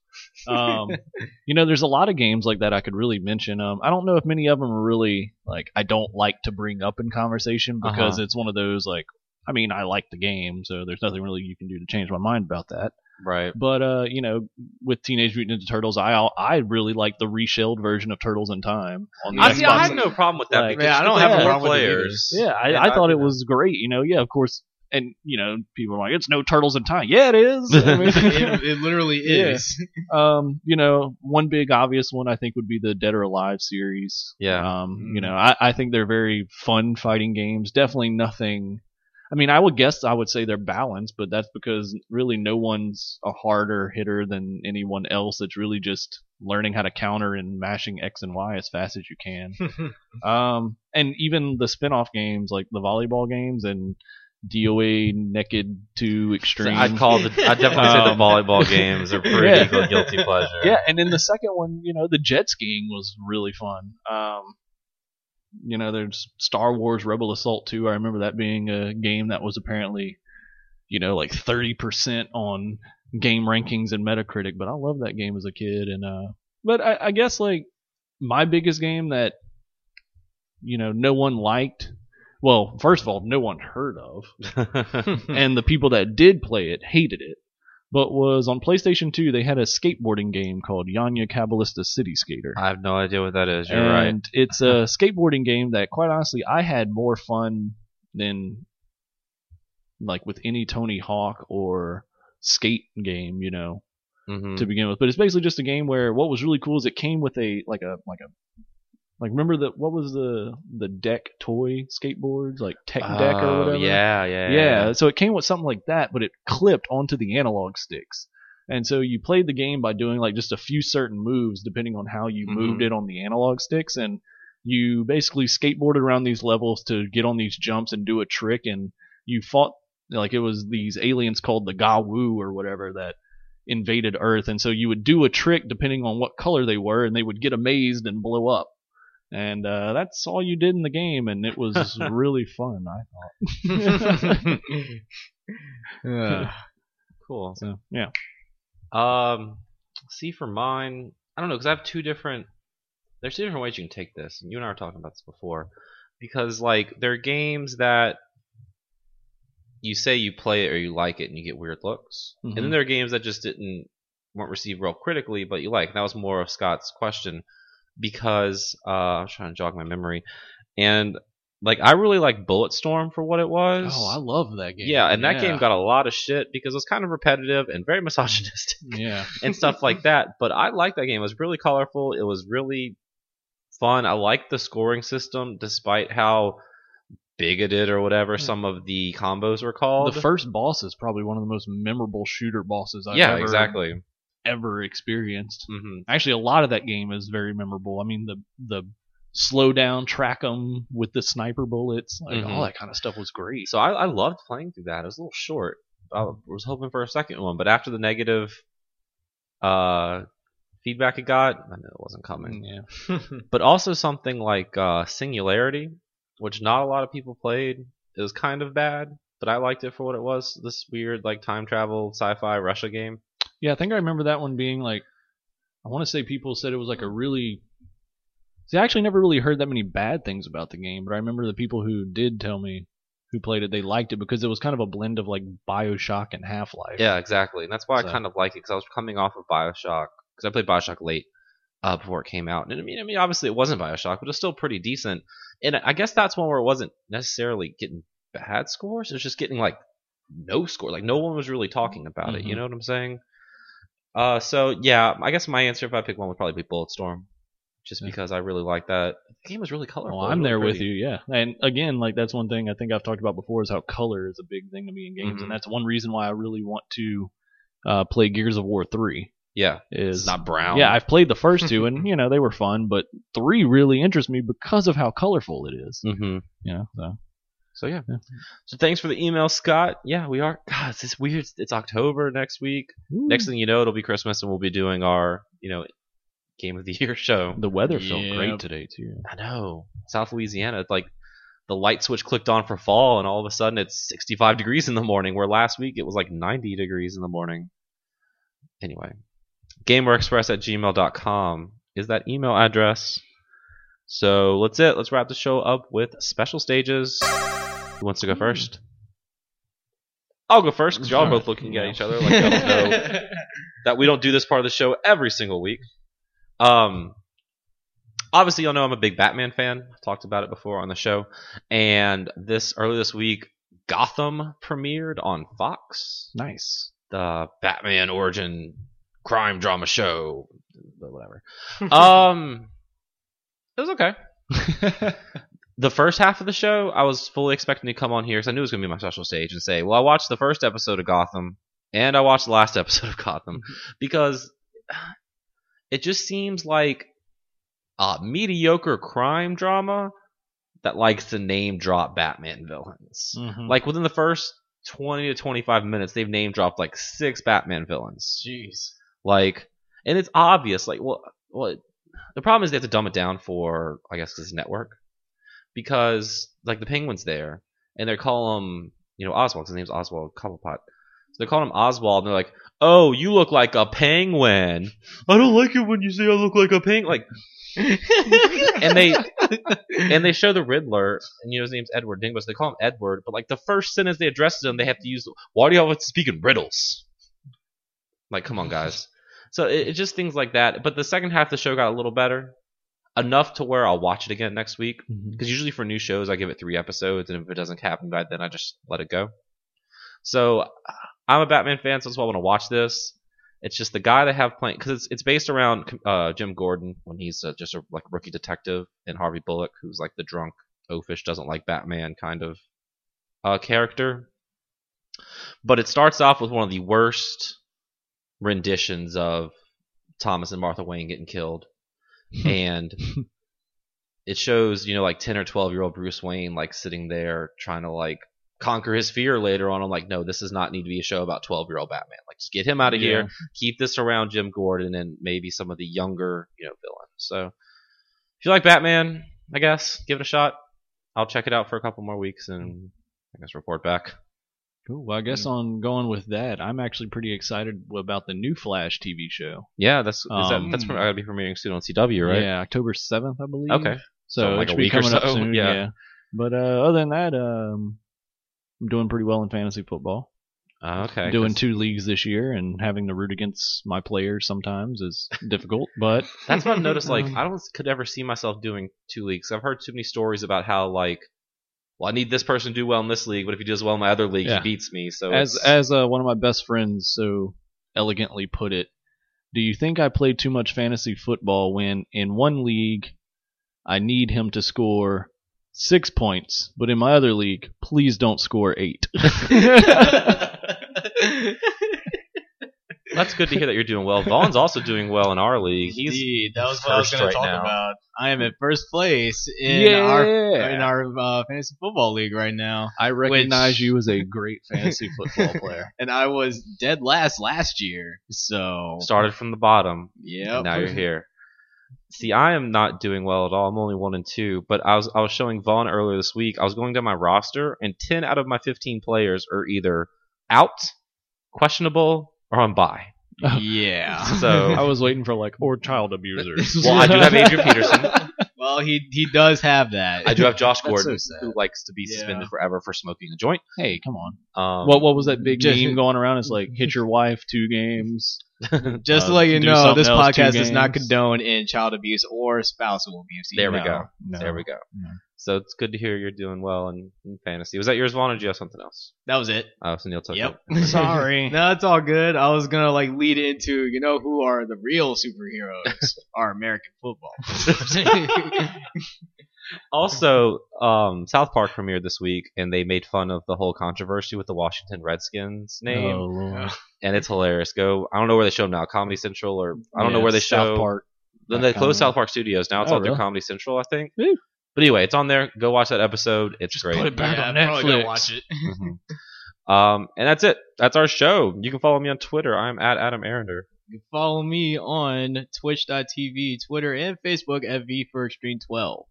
Um, you know, there's a lot of games like that I could really mention. Um, I don't know if many of them are really like I don't like to bring up in conversation because Uh-huh. it's one of those like. I mean, I like the game, so there's nothing really you can do to change my mind about that. Right. But uh, you know, with Teenage Mutant Ninja Turtles, I I really like the reshelled version of Turtles in Time on the I Xbox. see. I have no problem with that Like- because Yeah, I don't have play a more problem with it players. Yeah, I, And I thought it know, was great. You know, yeah, of course. And you know, people are like, "It's no turtles in time." Yeah, it is. I mean, it, it literally Yeah. is. um, you know, one big obvious one I think would be the Dead or Alive series. Yeah. Um, Mm. you know, I, I think they're very fun fighting games. Definitely nothing. I mean, I would guess I would say they're balanced, but that's because really no one's a harder hitter than anyone else. It's really just learning how to counter and mashing X and Y as fast as you can. Um, and even the spin-off games like the volleyball games and DOA Naked to Extreme. I'd call the. I'd definitely say the Um, volleyball games are pretty yeah. guilty pleasure. yeah, and then the second one, you know, the jet skiing was really fun. Um, you know, there's Star Wars Rebel Assault 2. I remember that being a game that was apparently, you know, like 30% on game rankings and Metacritic. But I loved that game as a kid. And uh, but I, I guess like my biggest game that you know no one liked. Well, first of all, no one heard of, and the people that did play it hated it. But was on PlayStation 2, they had a skateboarding game called Yanya Caballista City Skater. I have no idea what that is. You're and right. it's a skateboarding game that, quite honestly, I had more fun than like with any Tony Hawk or skate game, you know, hmm to begin with. But it's basically just a game where what was really cool is it came with a like a like a like remember the what was the the deck toy skateboards like Tech Deck or Oh, whatever. Yeah, yeah, Yeah, so it came with something like that, but it clipped onto the analog sticks. And so you played the game by doing like just a few certain moves depending on how you Mhm. moved it on the analog sticks and you basically skateboarded around these levels to get on these jumps and do a trick and you fought like it was these aliens called the Gawu or whatever that invaded Earth and so you would do a trick depending on what color they were and they would get amazed and blow up. And uh, that's all you did in the game, and it was really fun. I thought. Uh, Cool. So yeah. Um, see for mine, I don't know because I have two different. There's two different ways you can take this, and you and I were talking about this before, because like there are games that you say you play it or you like it and you get weird looks, and then Mhm. there are games that just didn't weren't received real critically, but you like. And that was more of Scott's question because uh, I'm trying to jog my memory, and like I really like Bulletstorm for what it was. Oh, I love that game. yeah, and that Yeah. game got a lot of shit because it was kind of repetitive and very misogynistic Yeah. and stuff like that. But I liked that game. It was really colorful. It was really fun. I liked the scoring system, despite how bigoted or whatever some of the combos were called. The first boss is probably one of the most memorable shooter bosses I've ever yeah, ever, exactly. Ever experienced. hmm Actually, a lot of that game is very memorable. I mean, the the slow down, track them with the sniper bullets, like Mhm. all that kind of stuff was great. So I, I loved playing through that. It was a little short, I was hoping for a second one, but after the negative uh, feedback it got, I knew it wasn't coming. Yeah. But also something like uh, Singularity, which not a lot of people played, it was kind of bad, but I liked it for what it was. This weird like time travel sci-fi Russia game. Yeah, I think I remember that one being like, I want to say people said it was like a really. See, I actually never really heard that many bad things about the game, but I remember the people who did tell me who played it, they liked it because it was kind of a blend of like Bioshock and Half Life. Yeah, exactly, and that's why So- I kind of like it because I was coming off of Bioshock because I played Bioshock late uh, before it came out, and I mean, I mean, obviously it wasn't Bioshock, but it was still pretty decent. And I guess that's one where it wasn't necessarily getting bad scores; it was just getting like no score. Like no one was really talking about it. You Mhm. know what I'm saying? Uh, so yeah, I guess my answer if I pick one would probably be Bulletstorm, just Yeah. because I really like that. The game was really colorful. Well, I'm really there with you, yeah. And again, like that's one thing I think I've talked about before is how color is a big thing to me in games, Mhm. and that's one reason why I really want to uh, play Gears of War three. Yeah, Is it's not brown. yeah, I've played the first two, and you know they were fun, but three really interests me because of how colorful it is. Mm-hmm. You know, so So yeah. Yeah. So thanks for the email, Scott. Yeah, we are. God, it's this weird. It's October next week. Next thing you know, it'll be Christmas, and we'll be doing our, you know, game of the year show. the weather felt great today too. I know South Louisiana. It's like the light switch clicked on for fall, and all of a sudden it's 65 degrees in the morning. Where last week it was like 90 degrees in the morning. Anyway, gamerexpress at gmail.com is that email address. So let's it. Let's wrap the show up with special stages. Who wants to go first? I'll go first because y'all are both looking at each other like y'all know that we don't do this part of the show every single week. Um, obviously, y'all know I'm a big Batman fan. I've talked about it before on the show. And this early this week, Gotham premiered on Fox, Nice. the Batman origin crime drama show, but whatever. um, it was okay. the first half of the show, I was fully expecting to come on here because I knew it was going to be my special stage and say, "Well, I watched the first episode of Gotham and I watched the last episode of Gotham because it just seems like a mediocre crime drama that likes to name drop Batman villains. Mhm. Like within the first 20 to 25 minutes, they've name dropped like six Batman villains. Jeez. Like, and it's obvious. Like, well, well, the problem is they have to dumb it down for, I guess, this network, because like the Penguin's there, and they call him, you know, Oswald. His name's Oswald Cobblepot. So they call him Oswald, and they're like, "Oh, you look like a penguin." I don't like it when you say I look like a penguin. Like, and they and they show the Riddler, and you know his name's Edward Dingus. They call him Edward, but like the first sentence they address him, they have to use, "Why do to speak in riddles?" Like, come on, guys. So it, just things like that. But the second half of the show got a little better, enough to where I'll watch it again next week. Because usually for new shows, I give it three episodes, and if it doesn't happen by then, I just let it go. So I'm a Batman fan, so that's why I want to watch this. It's just the guy they have playing because it's it's based around uh, Jim Gordon when he's uh, just a like rookie detective, and Harvey Bullock, who's like the drunk, oafish, doesn't like Batman kind of uh, character. But it starts off with one of the worst renditions of Thomas and Martha Wayne getting killed, and it shows you know like 10 or 12 year old Bruce Wayne like sitting there trying to like conquer his fear later on. I'm like, no, this does not need to be a show about 12 year old Batman. Like, just get him out of Yeah. here. Keep this around Jim Gordon and maybe some of the younger you know villains. So if you like Batman, I guess give it a shot. I'll check it out for a couple more weeks and I guess report back. Cool. Well, I guess on going with that, I'm actually pretty excited about the new Flash TV show. Yeah, that's is that, Um, that's gotta be premiering soon on CW, right? Yeah, October seventh, I believe. Okay. So, So, it like a should be coming up soon. yeah. Yeah. But uh, other than that, um, I'm doing pretty well in fantasy football. Uh, okay. doing 'cause two leagues this year and having to root against my players sometimes is difficult. But That's what I've noticed. Like, Um, I don't could ever see myself doing two leagues. I've heard too many stories about how like, well, I need this person to do well in this league, but if he does well in my other league, Yeah. he beats me. So as it's- as uh, one of my best friends so elegantly put it, do you think I play too much fantasy football when in one league I need him to score six points, but in my other league, please don't score eight. That's good to hear that you're doing well. Vaughn's also doing well in our league. He's Indeed, that was what I was going right to talk now. about. I am at first place in yeah. our in our uh, fantasy football league right now, I recognize which- you as a great fantasy football player. and I was dead last last year. So started from the bottom. yeah, now you're here. See, I am not doing well at all. I'm only one and two. But I was I was showing Vaughn earlier this week. I was going down my roster, and ten out of my fifteen players are either out, questionable, or on bye. yeah. So- I was waiting for like or child abusers. Well, I do have Adrian Peterson. well, he he does have that. I do have Josh That's Gordon, so sad. who likes to be Yeah. suspended forever for smoking a joint. hey, come on. Um, What what was that big Just- meme going around? It's like hit your wife two games. Just to uh, let you do know, something this else, two podcast does not games. condone in child abuse or spousal abuse. There we No. go. No. There we go. No. So it's good to hear you're doing well in, in fantasy. Was that yours, Vaughn, or did you have something else? That was it. Oh, so Neil took Yep. it. Sorry. no, it's all good. I was gonna like lead into, you know, who are the real superheroes? Are American football. Also, um, South Park premiered this week, and they made fun of the whole controversy with the Washington Redskins name, Oh, Lord. and it's hilarious. Go, I don't know where they show them now, Comedy Central, or I don't know Yeah, where they South show. Park. Then they closed. South Park Studios. Now it's Oh, all through really? Comedy Central, I think. Woo. But anyway, it's on there. Go watch that episode. It's great. put it back yeah, on I'm probably gonna Netflix. watch it. Mhm. Um, and that's it. That's our show. You can follow me on Twitter. I'm at Adam Arender. You can follow me on twitch.tv, Twitter, and Facebook at VFirstStream12.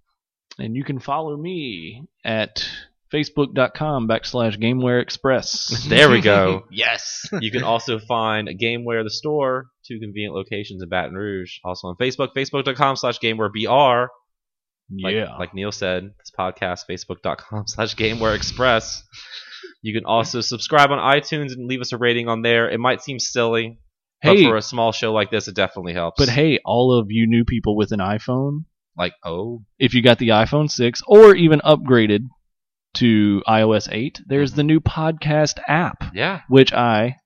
And you can follow me at facebook.com backslash gameware express. There we go. yes. you can also find GameWare the store, two convenient locations in Baton Rouge. Also on Facebook, facebook.com slash GameWareBR. Like, yeah. like Neil said, this podcast, facebook.com slash GameWare Express. You can also subscribe on iTunes and leave us a rating on there. It might seem silly, but for a small show like this, it definitely helps. but hey, all of you new people with an iPhone, like, oh, if you got the iPhone 6 or even upgraded to iOS 8, there's mm-hmm. the new podcast app, yeah, which I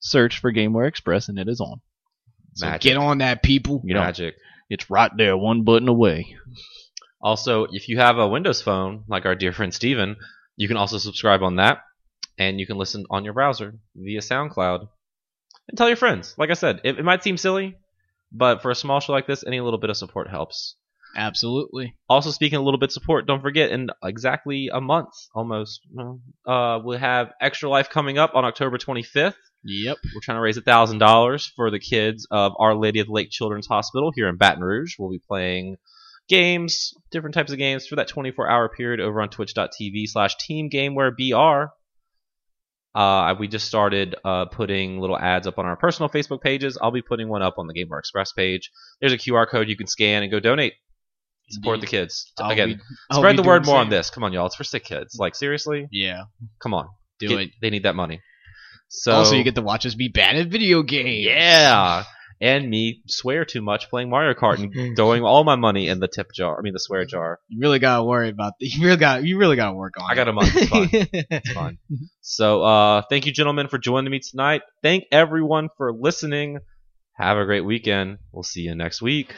searched for GameWare Express and it is on. So Magic. get on that, people. You know, magic. it's right there, one button away. Also, if you have a Windows phone, like our dear friend Steven, you can also subscribe on that, and you can listen on your browser via SoundCloud. And tell your friends. Like I said, it, it might seem silly, but for a small show like this, any little bit of support helps. Absolutely. Also, speaking of a little bit of support, don't forget in exactly a month, almost, uh, we'll have Extra Life coming up on October 25th. Yep. We're trying to raise thousand dollars for the kids of Our Lady of the Lake Children's Hospital here in Baton Rouge. We'll be playing games, different types of games for that 24-hour period over on Twitch.tv slash Team Gameware BR. Uh, we just started uh, putting little ads up on our personal Facebook pages. I'll be putting one up on the Gameware Express page. There's a QR code you can scan and go donate. Support the kids. I'll Again, be- spread the word more on this. Come on, y'all. It's for sick kids. Like seriously, Yeah. come on. Do Get- it. They need that money. So also, you get to watch us be bad at video games. yeah, and me swear too much playing Mario Kart and throwing all my money in the tip jar. I mean the swear jar. You really gotta worry about. The, you really got. You really gotta work on. I got a month. It's fine. It's fine. So uh, thank you, gentlemen, for joining me tonight. Thank everyone for listening. Have a great weekend. We'll see you next week.